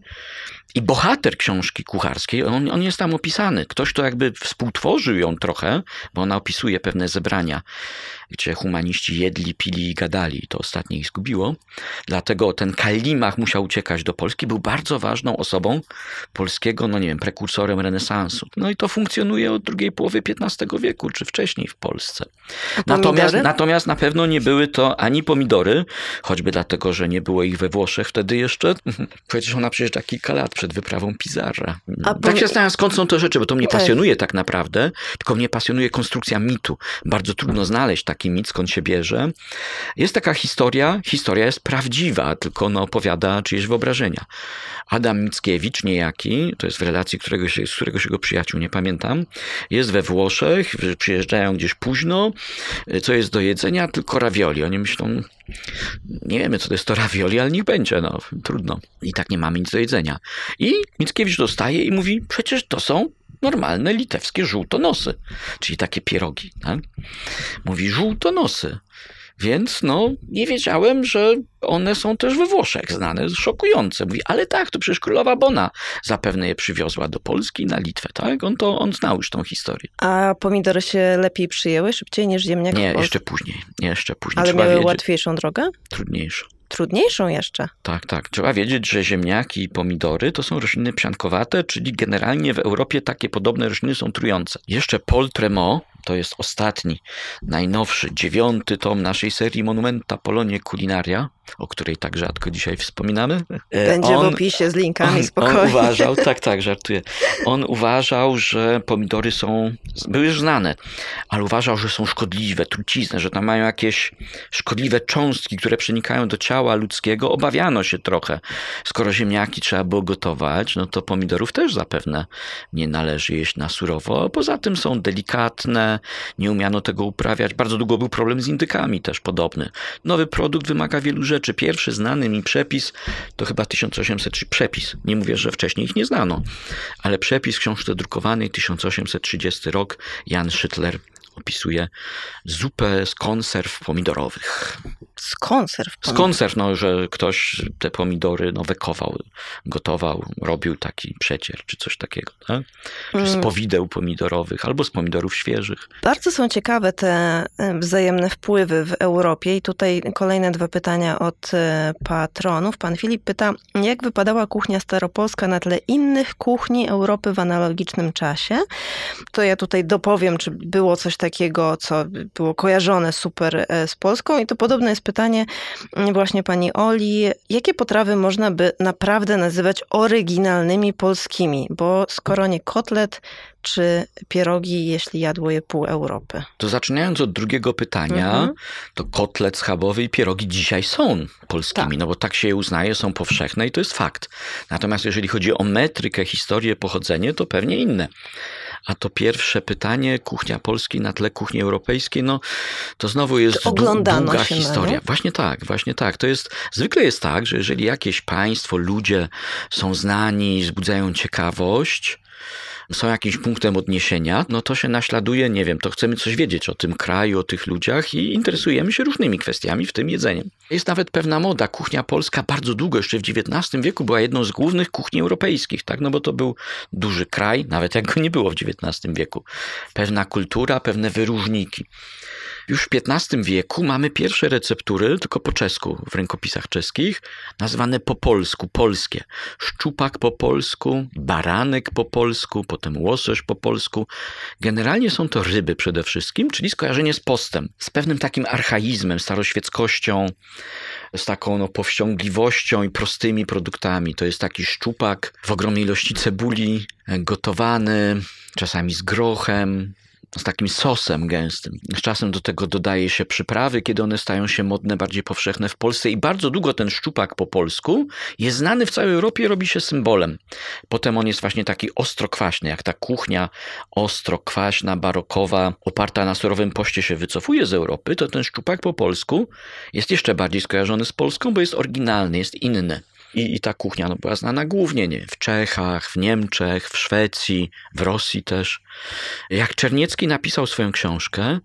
i bohater książki kucharskiej, on, on jest tam opisany. Ktoś, kto jakby współtworzył ją trochę, bo ona opisuje pewne zebrania, gdzie humaniści jedli, pili i gadali. To ostatnie ich zgubiło. Dlatego ten Kalimach musiał uciekać do Polski. Był bardzo ważną osobą polskiego, no nie wiem, prekursorem renesansu. No i to funkcjonuje od drugiej połowy XV wieku, czy wcześniej w Polsce. Natomiast, natomiast na pewno nie były to ani pomidory, choćby dlatego, że nie było ich we Włoszech wtedy jeszcze. Przecież ona przyjeżdża kilka lat przed wyprawą Pizarra. A tak się zastanawiam, skąd są te rzeczy, bo to mnie pasjonuje tak naprawdę, tylko mnie pasjonuje konstrukcja mitu. Bardzo trudno znaleźć taki mit, skąd się bierze. Jest taka historia, historia jest prawdziwa, tylko ona opowiada czyjeś wyobrażenia. Adam Mickiewicz, niejaki, to jest w relacji któregoś, z któregoś jego przyjaciół, nie pamiętam, jest we Włoszech, przyjeżdżają gdzieś późno, co jest do jedzenia? Tylko ravioli. Oni myślą, nie wiemy, co to jest to ravioli, ale niech będzie, no, trudno. I tak nie mamy nic do jedzenia. I Mickiewicz dostaje i mówi, przecież to są normalne litewskie żółtonosy, czyli takie pierogi. Tak? Mówi, żółtonosy. Więc no, nie wiedziałem, że one są też we Włoszech znane, szokujące. Mówi, ale tak, to przecież królowa Bona zapewne je przywiozła do Polski na Litwę, tak? On to, on znał już tą historię. A pomidory się lepiej przyjęły, szybciej niż ziemniak w Nie, jeszcze później, jeszcze później. Ale Trzeba miały wiedzieć, łatwiejszą drogę? trudniejszą. Trudniejszą jeszcze. Tak, tak. Trzeba wiedzieć, że ziemniaki i pomidory to są rośliny psiankowate, czyli generalnie w Europie takie podobne rośliny są trujące. Jeszcze Paul Tremont, to jest ostatni, najnowszy, dziewiąty tom naszej serii Monumenta Polonie Culinaria, o której tak rzadko dzisiaj wspominamy. E, Będzie w on- opisie z linkami, on, spokojnie. on uważał, tak, tak, żartuję. On uważał, że pomidory są, były już znane, ale uważał, że są szkodliwe, trucizne, że tam mają jakieś szkodliwe cząstki, które przenikają do ciała ludzkiego. Obawiano się trochę. Skoro ziemniaki trzeba było gotować, no to pomidorów też zapewne nie należy jeść na surowo. Poza tym są delikatne, nie umiano tego uprawiać. Bardzo długo był problem z indykami też podobny. Nowy produkt wymaga wielu rzeczy. Pierwszy znany mi przepis to chyba 1803 przepis. Nie mówię, że wcześniej ich nie znano, ale przepis książce drukowanej 1830 rok Jan Szytler opisuje zupę z konserw pomidorowych. Z konserw. Z konserw, no, że ktoś te pomidory no, wekował, gotował, robił taki przecier czy coś takiego. Tak? Czy z Mm. powideł pomidorowych albo z pomidorów świeżych. Bardzo są ciekawe te e, wzajemne wpływy w Europie i tutaj kolejne dwa pytania od e, patronów. Pan Filip pyta, jak wypadała kuchnia staropolska na tle innych kuchni Europy w analogicznym czasie? To ja tutaj dopowiem, czy było coś takiego, co było kojarzone super e, z Polską i to podobne jest pytanie mm, właśnie pani Oli, jakie potrawy można by naprawdę nazywać oryginalnymi polskimi? Bo skoro nie kotlet, czy pierogi, jeśli jadło je pół Europy? To zaczynając od drugiego pytania, Mhm. to kotlet schabowy i pierogi dzisiaj są polskimi, Tak. no bo tak się je uznaje, są powszechne i to jest fakt. Natomiast jeżeli chodzi o metrykę, historię, pochodzenie, to pewnie inne. A to pierwsze pytanie, kuchnia polskiej na tle kuchni europejskiej, no to znowu jest oglądano długa się na historia. nie? Właśnie tak, właśnie tak. To jest, zwykle jest tak, że jeżeli jakieś państwo, ludzie są znani, wzbudzają ciekawość, są jakimś punktem odniesienia, no to się naśladuje, nie wiem, to chcemy coś wiedzieć o tym kraju, o tych ludziach i interesujemy się różnymi kwestiami, w tym jedzeniem. Jest nawet pewna moda. Kuchnia polska bardzo długo, jeszcze w XIX wieku, była jedną z głównych kuchni europejskich, tak? No bo to był duży kraj, nawet jak go nie było w XIX wieku. Pewna kultura, pewne wyróżniki. Już w XV wieku mamy pierwsze receptury, tylko po czesku, w rękopisach czeskich, nazwane po polsku, polskie. Szczupak po polsku, baranek po polsku, potem łosoś po polsku. Generalnie są to ryby przede wszystkim, czyli skojarzenie z postem, z pewnym takim archaizmem, staroświeckością, z taką no, powściągliwością i prostymi produktami. To jest taki szczupak w ogromnej ilości cebuli, gotowany, czasami z grochem, z takim sosem gęstym. Z czasem do tego dodaje się przyprawy, kiedy one stają się modne, bardziej powszechne w Polsce i bardzo długo ten szczupak po polsku jest znany w całej Europie, robi się symbolem. Potem on jest właśnie taki ostro-kwaśny, jak ta kuchnia ostro-kwaśna, barokowa, oparta na surowym poście się wycofuje z Europy, to ten szczupak po polsku jest jeszcze bardziej skojarzony z Polską, bo jest oryginalny, jest inny. I, I ta kuchnia no, była znana głównie nie, w Czechach, w Niemczech, w Szwecji, w Rosji też. Jak Czerniecki napisał swoją książkę,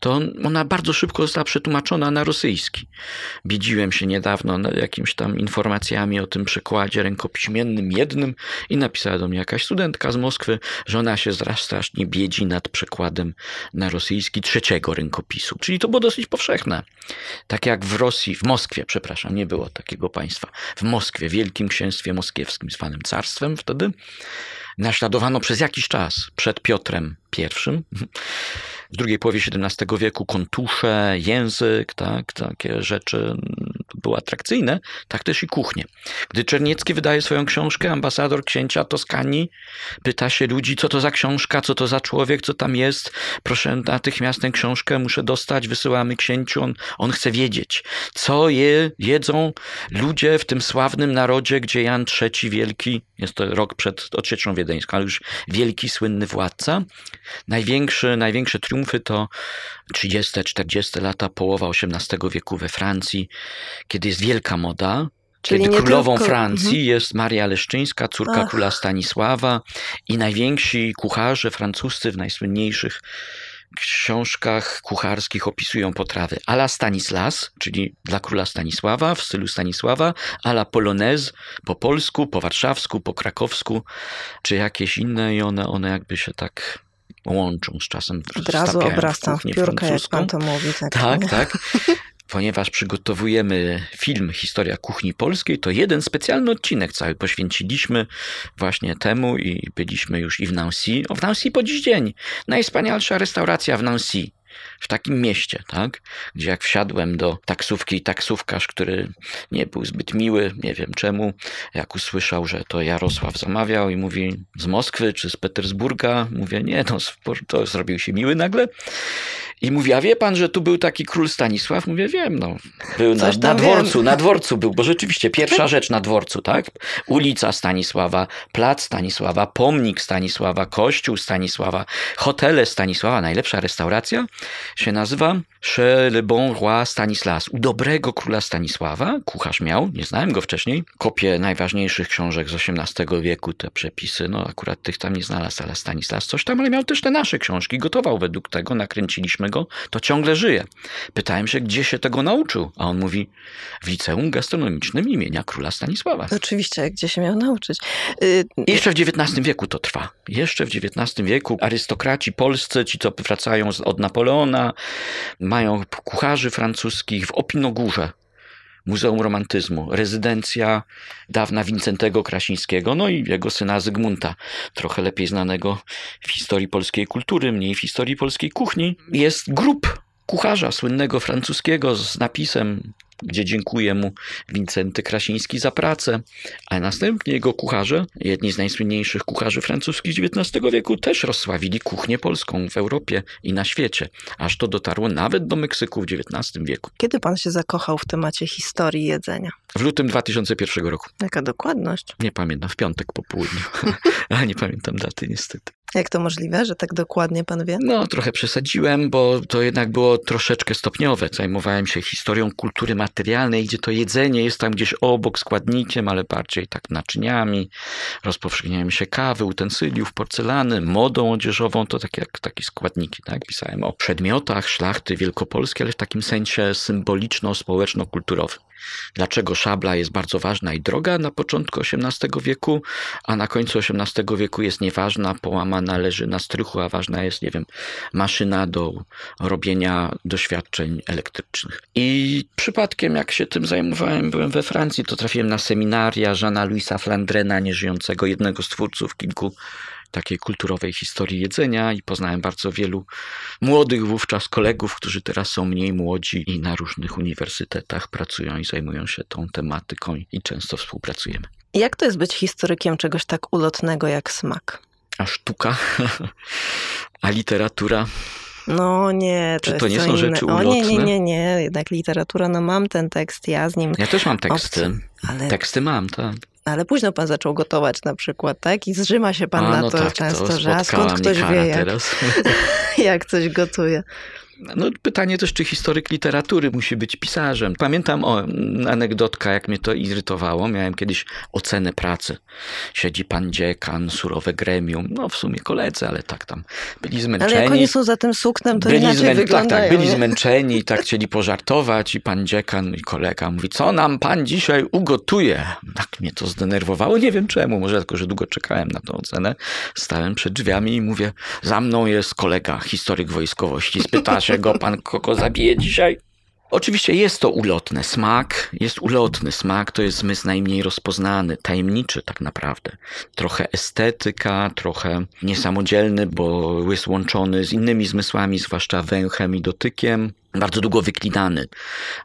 to ona bardzo szybko została przetłumaczona na rosyjski. Biedziłem się niedawno jakimiś tam informacjami o tym przekładzie rękopiśmiennym jednym i napisała do mnie jakaś studentka z Moskwy, że ona się strasznie biedzi nad przekładem na rosyjski trzeciego rękopisu. Czyli to było dosyć powszechne. Tak jak w Rosji, w Moskwie, przepraszam, nie było takiego państwa. W Moskwie, Wielkim Księstwie Moskiewskim, zwanym carstwem wtedy, naśladowano przez jakiś czas przed Piotrem I. W drugiej połowie XVII wieku kontusze, język, tak, takie rzeczy mm, były atrakcyjne, tak też i kuchnie. Gdy Czerniecki wydaje swoją książkę, ambasador księcia Toskanii pyta się ludzi, co to za książka, co to za człowiek, co tam jest. Proszę natychmiast tę książkę muszę dostać, wysyłamy księciu, on, on chce wiedzieć, co je, jedzą ludzie w tym sławnym narodzie, gdzie Jan III Wielki, jest to rok przed odsieczą wiedeńską, ale już wielki, słynny władca, największy, największe triumfy to 30-40 lata, połowa XVIII wieku we Francji, kiedy jest wielka moda, kiedy królową tylko- Francji Mhm. jest Maria Leszczyńska, córka Ach. króla Stanisława i najwięksi kucharze francuscy w najsłynniejszych książkach kucharskich opisują potrawy a la Stanislas, czyli dla króla Stanisława, w stylu Stanisława, a la Polonaise, po polsku, po warszawsku, po krakowsku, czy jakieś inne i one, one jakby się tak łączą z czasem. Od razu wstawiają w w piórkę, jak pan to mówi. Tak, Tak, tak. Ponieważ przygotowujemy film Historia Kuchni Polskiej, to jeden specjalny odcinek cały poświęciliśmy właśnie temu i byliśmy już i w Nancy. O, w Nancy po dziś dzień. Najwspanialsza restauracja w Nancy. W takim mieście, tak? Gdzie jak wsiadłem do taksówki i taksówkarz, który nie był zbyt miły, nie wiem czemu, jak usłyszał, że to Jarosław zamawiał i mówi z Moskwy czy z Petersburga, mówię nie, no to zrobił się miły nagle. I mówi, a wie pan, że tu był taki król Stanisław? Mówię, wiem, no. Był na, na dworcu, wiem. na dworcu był, bo rzeczywiście pierwsza rzecz na dworcu, tak? Ulica Stanisława, plac Stanisława, pomnik Stanisława, kościół Stanisława, hotele Stanisława, najlepsza restauracja się nazywa Chez le Bon Roi Stanislas. U dobrego króla Stanisława, kucharz miał, nie znałem go wcześniej, kopię najważniejszych książek z XVIII wieku, te przepisy, no akurat tych tam nie znalazł, ale Stanislas coś tam, ale miał też te nasze książki, gotował według tego, nakręciliśmy to ciągle żyje. Pytałem się, gdzie się tego nauczył, a on mówi w liceum gastronomicznym imienia króla Stanisława. Oczywiście, gdzie się miał nauczyć. Y, I Jeszcze w XIX wieku to trwa. Jeszcze w XIX wieku arystokraci polscy, ci co wracają od Napoleona, mają kucharzy francuskich w Opinogórze. Muzeum Romantyzmu, rezydencja dawna Wincentego Krasińskiego, no i jego syna Zygmunta, trochę lepiej znanego w historii polskiej kultury, mniej w historii polskiej kuchni. Jest grup kucharza słynnego francuskiego z napisem, gdzie dziękuję mu Wincenty Krasiński za pracę, a następnie jego kucharze, jedni z najsłynniejszych kucharzy francuskich XIX wieku, też rozsławili kuchnię polską w Europie i na świecie, aż to dotarło nawet do Meksyku w XIX wieku. Kiedy pan się zakochał w temacie historii jedzenia? W lutym 2001 roku. Jaka dokładność? Nie pamiętam, w piątek po południu, ale nie pamiętam daty niestety. Jak to możliwe, że tak dokładnie pan wie? No, trochę przesadziłem, bo to jednak było troszeczkę stopniowe. Zajmowałem się historią kultury materialnej, gdzie to jedzenie jest tam gdzieś obok składnikiem, ale bardziej tak naczyniami. Rozpowszechniałem się kawy, utensyliów, porcelany, modą odzieżową, to tak jak takie składniki, tak? Pisałem o przedmiotach szlachty wielkopolskiej, ale w takim sensie symboliczno-społeczno-kulturowym. Dlaczego szabla jest bardzo ważna i droga na początku XVIII wieku, a na końcu XVIII wieku jest nieważna, połamana leży na strychu, a ważna jest, nie wiem, maszyna do robienia doświadczeń elektrycznych. I przypadkiem, jak się tym zajmowałem, byłem we Francji, to trafiłem na seminaria Jeana Louisa Flandrena, nieżyjącego, jednego z twórców kilku takiej kulturowej historii jedzenia i poznałem bardzo wielu młodych wówczas kolegów, którzy teraz są mniej młodzi i na różnych uniwersytetach pracują i zajmują się tą tematyką i często współpracujemy. Jak to jest być historykiem czegoś tak ulotnego jak smak? A sztuka, a literatura, No nie, to Czy to nie są inne. rzeczy O nie, nie, ulotne? nie, nie, jednak literatura, no mam ten tekst, ja z nim, ja też mam teksty. Obcy, ale, Teksty mam, tak. Ale późno pan zaczął gotować na przykład, tak? I zrzyma się pan A, na no to tak, często, to że a skąd ktoś wie, jak, jak coś gotuje. No, pytanie też, czy historyk literatury musi być pisarzem. Pamiętam o mm, anegdotka, jak mnie to irytowało. Miałem kiedyś ocenę pracy. Siedzi pan dziekan, surowe gremium. No w sumie koledzy, ale tak tam byli zmęczeni. Ale jak oni są za tym suknem, to inaczej zmę- tak, wyglądają. tak, byli nie? zmęczeni i tak chcieli pożartować i pan dziekan i kolega mówi, co nam pan dzisiaj ugotuje? Tak mnie to zdenerwowało, nie wiem czemu, może tylko, że długo czekałem na tą ocenę. Stałem przed drzwiami i mówię, za mną jest kolega, historyk wojskowości, spyta się go pan, kogo zabije dzisiaj? Oczywiście jest to ulotne. Smak jest ulotny. Smak to jest zmysł najmniej rozpoznany, tajemniczy tak naprawdę. Trochę estetyka, trochę niesamodzielny, bo jest łączony z innymi zmysłami, zwłaszcza węchem i dotykiem. Bardzo długo wyklinany,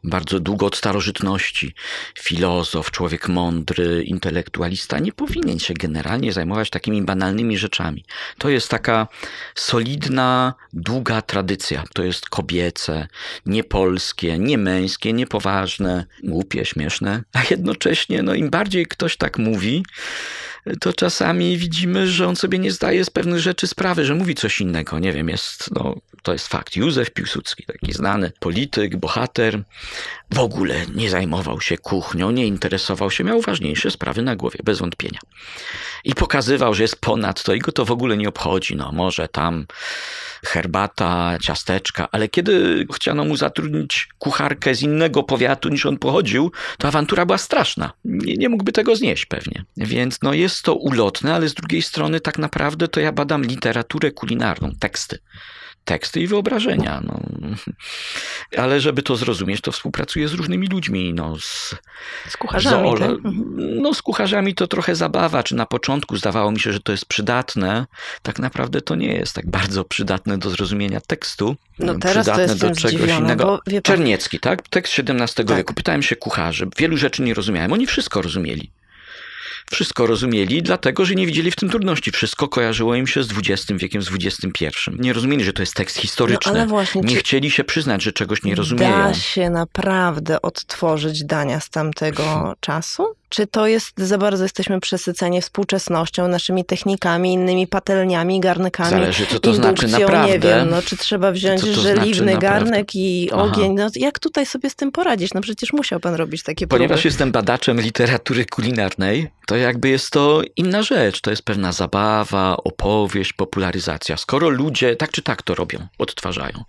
bardzo długo od starożytności. Filozof, człowiek mądry, intelektualista nie powinien się generalnie zajmować takimi banalnymi rzeczami. To jest taka solidna, długa tradycja. To jest kobiece, niepolskie, niemęskie, niepoważne, głupie, śmieszne. A jednocześnie, no im bardziej ktoś tak mówi, to czasami widzimy, że on sobie nie zdaje z pewnych rzeczy sprawy, że mówi coś innego. Nie wiem, jest, no, to jest fakt. Józef Piłsudski, taki znany polityk, bohater, w ogóle nie zajmował się kuchnią, nie interesował się, miał ważniejsze sprawy na głowie, bez wątpienia. I pokazywał, że jest ponad to i go to w ogóle nie obchodzi. No, może tam herbata, ciasteczka, ale kiedy chciano mu zatrudnić kucharkę z innego powiatu niż on pochodził, to awantura była straszna. Nie, nie mógłby tego znieść pewnie. Więc no jest to ulotne, ale z drugiej strony tak naprawdę to ja badam literaturę kulinarną, teksty. Teksty i wyobrażenia. No. Ale żeby to zrozumieć, to współpracuję z różnymi ludźmi. No, z, Z kucharzami, tak? Mhm. No z kucharzami to trochę zabawa, czy na początku zdawało mi się, że to jest przydatne. Tak naprawdę to nie jest tak bardzo przydatne do zrozumienia tekstu. No teraz to przydatne jestem do czegoś zdziwiona, innego. pan- Czerniecki, tak? Tekst XVII Tak. wieku. Pytałem się kucharzy. Wielu rzeczy nie rozumiałem. Oni wszystko rozumieli. Wszystko rozumieli, dlatego że nie widzieli w tym trudności. Wszystko kojarzyło im się z XX wiekiem, z XXI. Nie rozumieli, że to jest tekst historyczny. No ale właśnie, nie chcieli się przyznać, że czegoś nie rozumieją. Da się naprawdę odtworzyć dania z tamtego czasu? Czy to jest za bardzo jesteśmy przesyceni współczesnością, naszymi technikami, innymi patelniami, garnkami, Zależy, co to znaczy indukcją, naprawdę. nie wiem, no, czy trzeba wziąć to żeliwny znaczy garnek i ogień. No, jak tutaj sobie z tym poradzić? No przecież musiał pan robić takie Ponieważ próby. jestem badaczem literatury kulinarnej, to jakby jest to inna rzecz. To jest pewna zabawa, opowieść, popularyzacja. Skoro ludzie tak czy tak to robią, odtwarzają.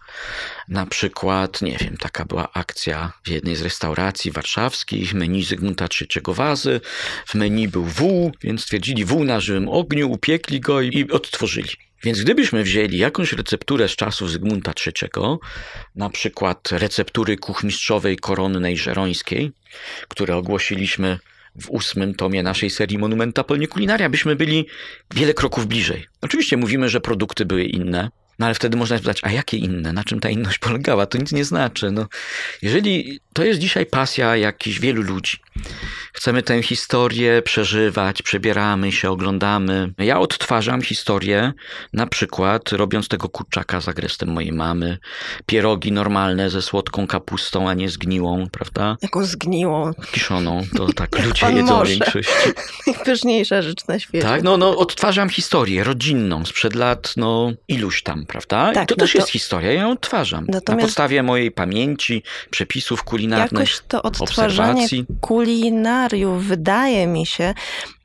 Na przykład, nie wiem, taka była akcja w jednej z restauracji warszawskich, menu Zygmunta III Wazy. W menu był wół, więc stwierdzili wół na żywym ogniu, upiekli go i, odtworzyli. Więc gdybyśmy wzięli jakąś recepturę z czasów Zygmunta III, na przykład receptury kuchmistrzowej koronnej żerońskiej, które ogłosiliśmy w ósmym tomie naszej serii Monumenta Polnie Kulinaria, byśmy byli wiele kroków bliżej. Oczywiście mówimy, że produkty były inne, no ale wtedy można spytać, a jakie inne? Na czym ta inność polegała? To nic nie znaczy. No, jeżeli to jest dzisiaj pasja jakichś wielu ludzi, chcemy tę historię przeżywać, przebieramy się, oglądamy. Ja odtwarzam historię, na przykład robiąc tego kurczaka z agrestem mojej mamy, pierogi normalne ze słodką kapustą, a nie zgniłą, prawda? Jaką zgniłą. Kiszoną, to tak ludzie jedzą może. większości. Najpyszniejsza rzecz na świecie. Tak, no, no odtwarzam historię rodzinną sprzed lat, no iluś tam, prawda? Tak, I to no też to- jest historia, ja ją odtwarzam. Na Natomiast- podstawie mojej pamięci, przepisów kulinarnych, Jakoś to odtwarzanie obserwacji. Kulinariów wydaje mi się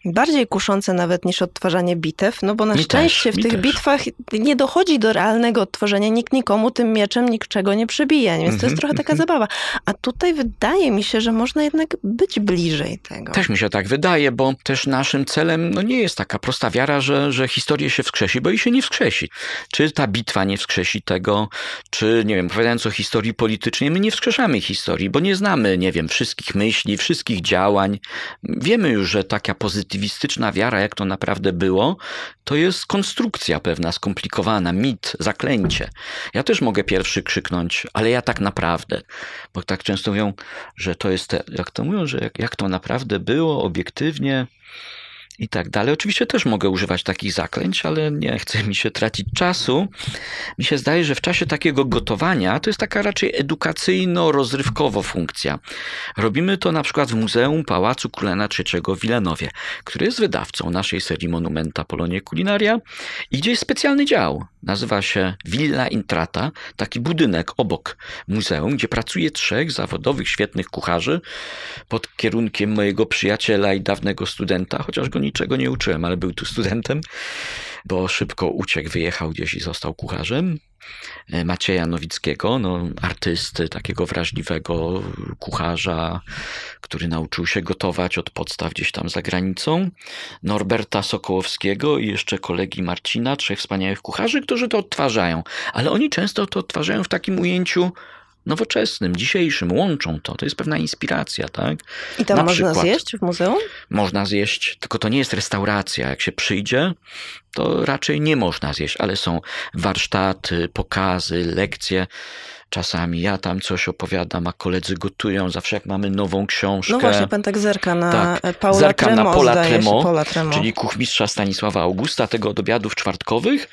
bardziej kuszące nawet niż odtwarzanie bitew, no bo na Mi szczęście też, w tych też. bitwach nie dochodzi do realnego odtworzenia, nikt nikomu tym mieczem niczego nie przebija, więc to Mhm, jest trochę taka zabawa. A tutaj wydaje mi się, że można jednak być bliżej tego. Też mi się tak wydaje, bo też naszym celem no nie jest taka prosta wiara, że, że historię się wskrzesi, bo i się nie wskrzesi. Czy ta bitwa nie wskrzesi tego, czy, nie wiem, opowiadając o historii politycznej, my nie wskrzeszamy historii, bo nie znamy, nie wiem, wszystkich myśli, wszystkich działań. Wiemy już, że taka pozytywistyczna wiara, jak to naprawdę było, to jest konstrukcja pewna, skomplikowana, mit, zaklęcie. Ja też mogę pierwszy krzyknąć, ale ja tak naprawdę, bo tak często mówią, że to jest, te, jak to mówią, że jak, jak to naprawdę było, obiektywnie i tak dalej. Oczywiście też mogę używać takich zaklęć, ale nie chce mi się tracić czasu. Mi się zdaje, że w czasie takiego gotowania to jest taka raczej edukacyjno-rozrywkowo funkcja. Robimy to na przykład w Muzeum Pałacu Królana III w Wilanowie, który jest wydawcą naszej serii Monumenta Polonie Culinaria i gdzie jest specjalny dział. Nazywa się Villa Intrata, taki budynek obok muzeum, gdzie pracuje trzech zawodowych, świetnych kucharzy pod kierunkiem mojego przyjaciela i dawnego studenta, chociaż go niczego nie uczyłem, ale był tu studentem, bo szybko uciekł, wyjechał gdzieś i został kucharzem. E, Macieja Nowickiego, no, artysty, takiego wrażliwego kucharza, który nauczył się gotować od podstaw gdzieś tam za granicą. Norberta Sokołowskiego i jeszcze kolegi Marcina, trzech wspaniałych kucharzy, którzy to odtwarzają. Ale oni często to odtwarzają w takim ujęciu nowoczesnym, dzisiejszym, łączą to. To jest pewna inspiracja, tak? I tam Na można przykład. zjeść w muzeum? Można zjeść, tylko to nie jest restauracja. Jak się przyjdzie, to raczej nie można zjeść, ale są warsztaty, pokazy, lekcje. Czasami ja tam coś opowiadam, a koledzy gotują. Zawsze jak mamy nową książkę. No właśnie, pan tak zerka na Tak, Paula zerkam Tremo, na się, Tremo, Paula Tremo. czyli kuchmistrza Stanisława Augusta, tego od obiadów czwartkowych.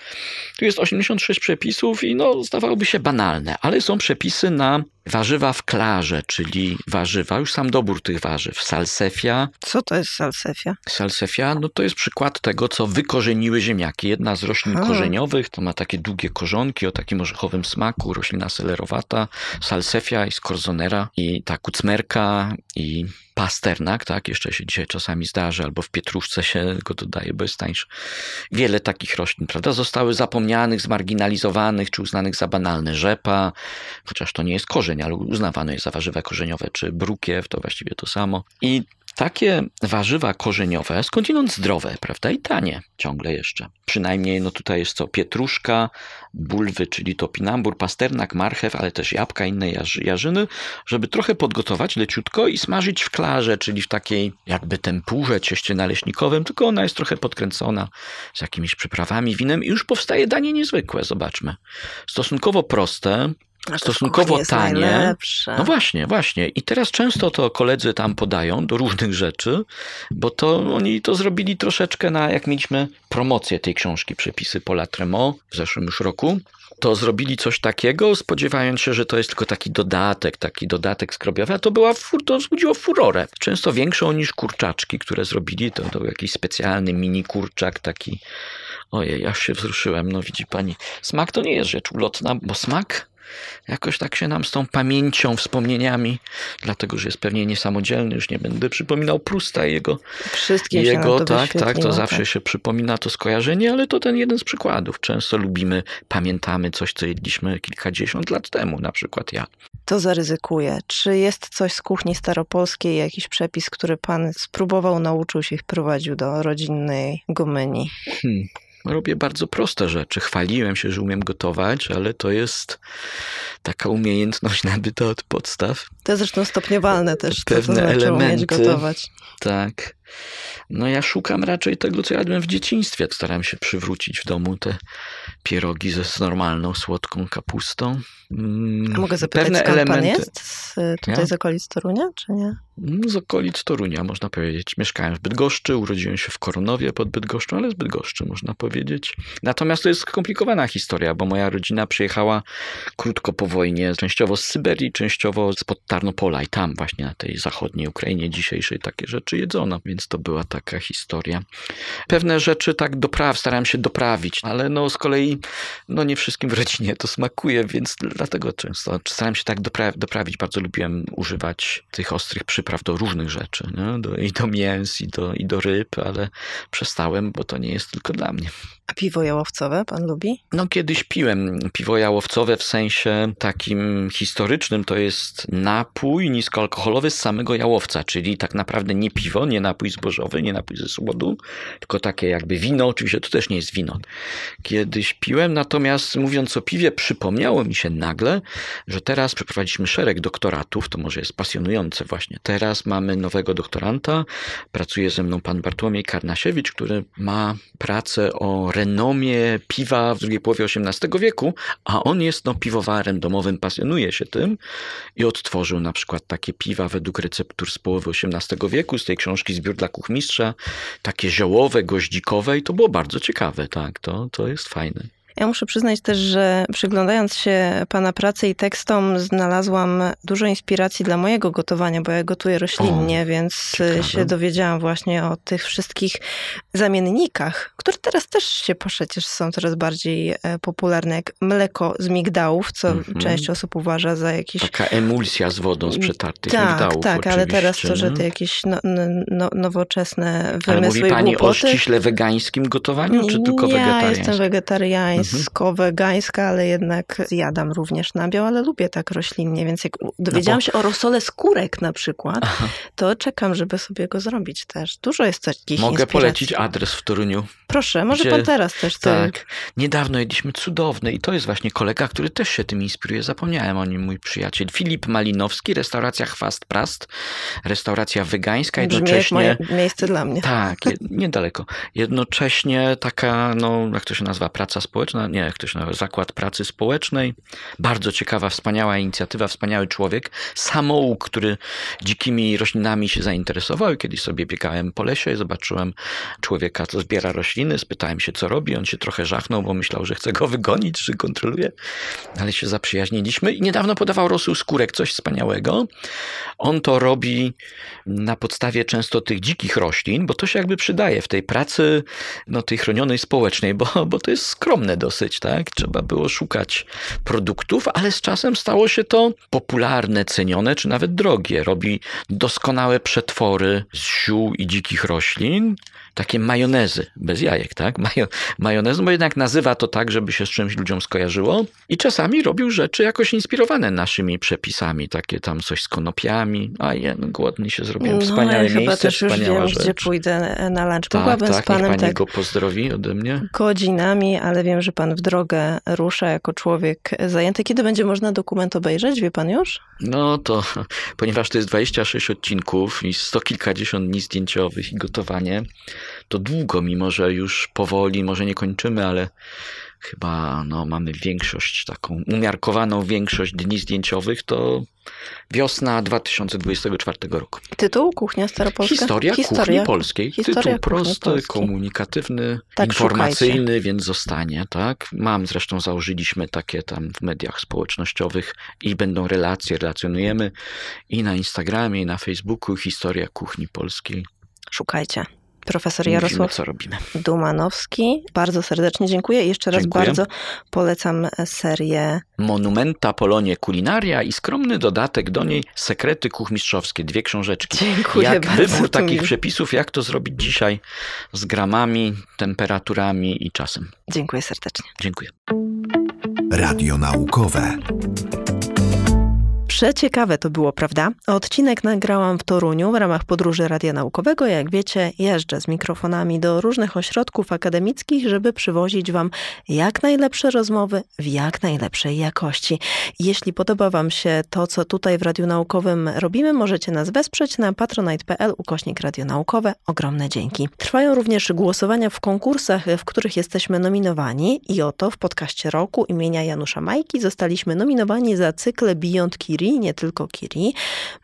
Tu jest 86 przepisów i no, zdawałoby się banalne, ale są przepisy na warzywa w klarze, czyli warzywa, już sam dobór tych warzyw, salsefia. Co to jest salsefia? Salsefia, no to jest przykład tego, co wykorzeniły ziemniaki. Jedna z roślin korzeniowych, to ma takie długie korzonki o takim orzechowym smaku, roślina selerowata, salsefia i skorzonera i ta kucmerka i pasternak, tak, jeszcze się dzisiaj czasami zdarzy, albo w pietruszce się go dodaje, bo jest tańszy. Wiele takich roślin, prawda, zostały zapomnianych, zmarginalizowanych, czy uznanych za banalne. Rzepa, chociaż to nie jest korzeń, ale uznawane jest za warzywa korzeniowe, czy brukiew, to właściwie to samo. I takie warzywa korzeniowe, skądinąd zdrowe, prawda, i tanie ciągle jeszcze. Przynajmniej, no tutaj jest co, pietruszka, bulwy, czyli topinambur, pasternak, marchew, ale też jabłka, inne jarzy, jarzyny, żeby trochę podgotować leciutko i smażyć w klarze, czyli w takiej jakby tempurze, cieście naleśnikowym, tylko ona jest trochę podkręcona z jakimiś przyprawami, winem i już powstaje danie niezwykłe, zobaczmy. Stosunkowo proste, A stosunkowo tanie. najlepsze. No właśnie, właśnie. I teraz często to koledzy tam podają do różnych rzeczy, bo to oni to zrobili troszeczkę na, jak mieliśmy promocję tej książki Przepisy Paula Tremo w zeszłym już roku, to zrobili coś takiego, spodziewając się, że to jest tylko taki dodatek, taki dodatek skrobiowy, a to była, fur- to wzbudziło furorę. Często większą niż kurczaczki, które zrobili, to, to był jakiś specjalny mini kurczak, taki, ojej, aż się wzruszyłem, no widzi pani. Smak to nie jest rzecz ulotna, bo smak jakoś tak się nam z tą pamięcią, wspomnieniami, dlatego, że jest pewnie niesamodzielny, już nie będę przypominał Prusta i jego Wszystkie się jego, to tak, tak, to wyświetliło, zawsze tak. się przypomina to skojarzenie, ale to ten jeden z przykładów. Często lubimy, pamiętamy coś, co jedliśmy kilkadziesiąt lat temu, na przykład ja. To zaryzykuję. Czy jest coś z kuchni staropolskiej, jakiś przepis, który pan spróbował, nauczył się i wprowadził do rodzinnej gomyni? Hmm. Robię bardzo proste rzeczy. Chwaliłem się, że umiem gotować, ale to jest taka umiejętność nabyta od podstaw. To jest zresztą stopniowalne też, to, to Pewne znaczy umieć elementy. gotować. Tak. No ja szukam raczej tego, co jadłem w dzieciństwie. Staram się przywrócić w domu te pierogi ze z normalną, słodką kapustą. Mm, A mogę zapytać, Pewne skąd pan elementy. jest? Z, tutaj Ja? z okolic Torunia, czy nie? No, Z okolic Torunia, można powiedzieć. Mieszkałem w Bydgoszczy, urodziłem się w Koronowie pod Bydgoszczą, ale z Bydgoszczy, można powiedzieć. Natomiast to jest skomplikowana historia, bo moja rodzina przyjechała krótko po wojnie, częściowo z Syberii, częściowo spod Tarnopola i tam właśnie na tej zachodniej Ukrainie dzisiejszej takie rzeczy jedzono, więc to była taka historia. Pewne rzeczy tak dopraw, starałem się doprawić, ale no z kolei no nie wszystkim w rodzinie to smakuje, więc dlatego często starałem się tak dopra- doprawić. Bardzo lubiłem używać tych ostrych przypraw do różnych rzeczy, nie? Do, i do mięs, i do, i do ryb, ale przestałem, bo to nie jest tylko dla mnie. A piwo jałowcowe pan lubi? No kiedyś piłem piwo jałowcowe w sensie takim historycznym, to jest napój niskoalkoholowy z samego jałowca, czyli tak naprawdę nie piwo, nie napój zbożowy, nie napój ze słodu, tylko takie jakby wino, oczywiście to też nie jest wino. Kiedyś piłem, natomiast mówiąc o piwie, przypomniało mi się nagle, że teraz przeprowadziliśmy szereg doktoratów, to może jest pasjonujące właśnie. Teraz mamy nowego doktoranta, pracuje ze mną pan Bartłomiej Karnasiewicz, który ma pracę o renomie piwa w drugiej połowie XVIII wieku, a on jest no, piwowarem domowym, pasjonuje się tym i odtworzył na przykład takie piwa według receptur z połowy XVIII wieku, z tej książki Zbiór dla kuchmistrza, takie ziołowe, goździkowe i to było bardzo ciekawe, tak, to, to jest fajne. Ja muszę przyznać też, że przyglądając się Pana pracy i tekstom, znalazłam dużo inspiracji dla mojego gotowania, bo ja gotuję roślinnie, O, więc ciekawe. się dowiedziałam właśnie o tych wszystkich zamiennikach, które teraz też się przecież są coraz bardziej e, popularne, jak mleko z migdałów, co Mhm. część osób uważa za jakiś Taka emulsja z wodą z przetartych tak, migdałów tak, ale teraz to, oczywiście, że te jakieś no, no, nowoczesne Ale wymysły mówi i pani o głupoty. ściśle wegańskim gotowaniu, czy tylko ja wegetariańskim? jestem wegetariańsko-wegańska, ale jednak zjadam również nabiał, ale lubię tak roślinnie, więc jak dowiedziałam No bo- się o rosole skórek na przykład, Aha. to czekam, żeby sobie go zrobić też. Dużo jest takich Mogę inspiracji. polecić adres w Toruniu. Proszę, może gdzie- pan teraz też. Tak. Niedawno jedliśmy cudowny i to jest właśnie kolega, który też się tym inspiruje. Zapomniałem o nim, mój przyjaciel. Filip Malinowski, restauracja Chwast Prast, restauracja wegańska, Brzmi jak jednocześnie... moje miejsce dla mnie. Tak, niedaleko. Jednocześnie taka, no jak to się nazywa, praca społeczna? Nie, jak to się nazywa, zakład pracy społecznej. Bardzo ciekawa, wspaniała inicjatywa, wspaniały człowiek. Samouk, który dzikimi roślinami się zainteresował kiedyś sobie biegałem po lesie i zobaczyłem człowieka, co zbiera rośliny. Spytałem się, co robi. On się trochę żachnął, bo myślał, że chce go wygonić, czy kontroluje. Ale się zaprzyjaźniliśmy i niedawno podawał rosół skórek, coś wspaniałego. On to robi na podstawie często tych dzikich roślin, bo to się jakby przydaje w tej pracy no, tej chronionej społecznej, bo, bo to jest skromne dosyć, tak? Trzeba było szukać produktów, ale z czasem stało się to popularne, cenione, czy nawet drogie. Robi doskonałe przetwory z ziół i dzikich roślin, takie majonezy, bez jajek, tak? Majo, majonezy, bo jednak nazywa to tak, żeby się z czymś ludziom skojarzyło. I czasami robił rzeczy jakoś inspirowane naszymi przepisami, takie tam coś z konopiami. A ja no, głodny się zrobiłem. Wspaniałe no, ja chyba miejsce, też już wiem, rzecz. gdzie pójdę na lunch. tak, Mogłabym tak, z panem pani tak go pozdrowi ode mnie. godzinami, ale wiem, że pan w drogę rusza jako człowiek zajęty. Kiedy będzie można dokument obejrzeć? Wie pan już? No to, ponieważ to jest 26 odcinków i sto kilkadziesiąt dni zdjęciowych i gotowanie, to długo, mimo że już powoli, może nie kończymy, ale chyba no, mamy większość, taką umiarkowaną większość dni zdjęciowych, to wiosna 2024 roku. Tytuł Kuchnia Staropolska? Historia, kuchni polskiej. Historia Tytuł prosty, polskiej. komunikatywny, Tak, informacyjny, więc zostanie, tak? Mam zresztą, założyliśmy takie tam w mediach społecznościowych i będą relacje, relacjonujemy i na Instagramie, i na Facebooku Historia kuchni polskiej. Szukajcie. Profesor Mówimy, Jarosław co robimy. Dumanowski. Bardzo serdecznie dziękuję. Jeszcze raz Dziękuję. bardzo polecam serię Monumenta Polonie Kulinaria i skromny dodatek do niej Sekrety kuchmistrzowskie, dwie książeczki. Dziękuję jak bardzo, wybór takich miło. przepisów, jak to zrobić dzisiaj z gramami, temperaturami i czasem. Dziękuję serdecznie. Dziękuję. Radio naukowe. Przeciekawe to było, prawda? Odcinek nagrałam w Toruniu w ramach podróży Radia Naukowego. Jak wiecie, jeżdżę z mikrofonami do różnych ośrodków akademickich, żeby przywozić Wam jak najlepsze rozmowy w jak najlepszej jakości. Jeśli podoba Wam się to, co tutaj w Radiu Naukowym robimy, możecie nas wesprzeć na patronite.pl ukośnik Radio Naukowe. Ogromne dzięki. Trwają również głosowania w konkursach, w których jesteśmy nominowani i oto w podcaście roku imienia Janusza Majki zostaliśmy nominowani za cykl Beyond Kiri, nie tylko Kiri.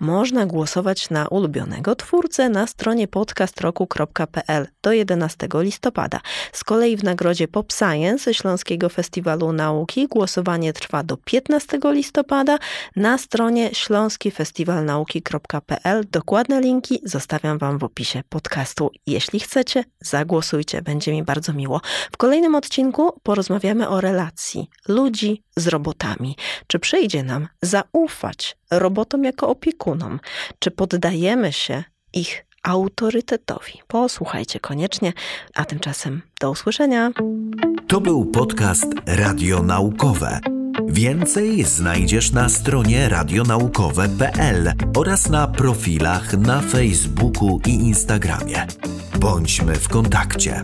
Można głosować na ulubionego twórcę na stronie podcastroku.pl do 11 listopada. Z kolei w nagrodzie Pop Science Śląskiego Festiwalu Nauki głosowanie trwa do 15 listopada na stronie śląskifestiwalnauki.pl. Dokładne linki zostawiam Wam w opisie podcastu. Jeśli chcecie, zagłosujcie, będzie mi bardzo miło. W kolejnym odcinku porozmawiamy o relacji ludzi z robotami. Czy przyjdzie nam zaufać robotom jako opiekunom? Czy poddajemy się ich autorytetowi? Posłuchajcie koniecznie, a tymczasem do usłyszenia. To był podcast Radio Naukowe. Więcej znajdziesz na stronie radionaukowe.pl oraz na profilach na Facebooku i Instagramie. Bądźmy w kontakcie.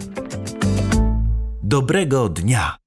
Dobrego dnia!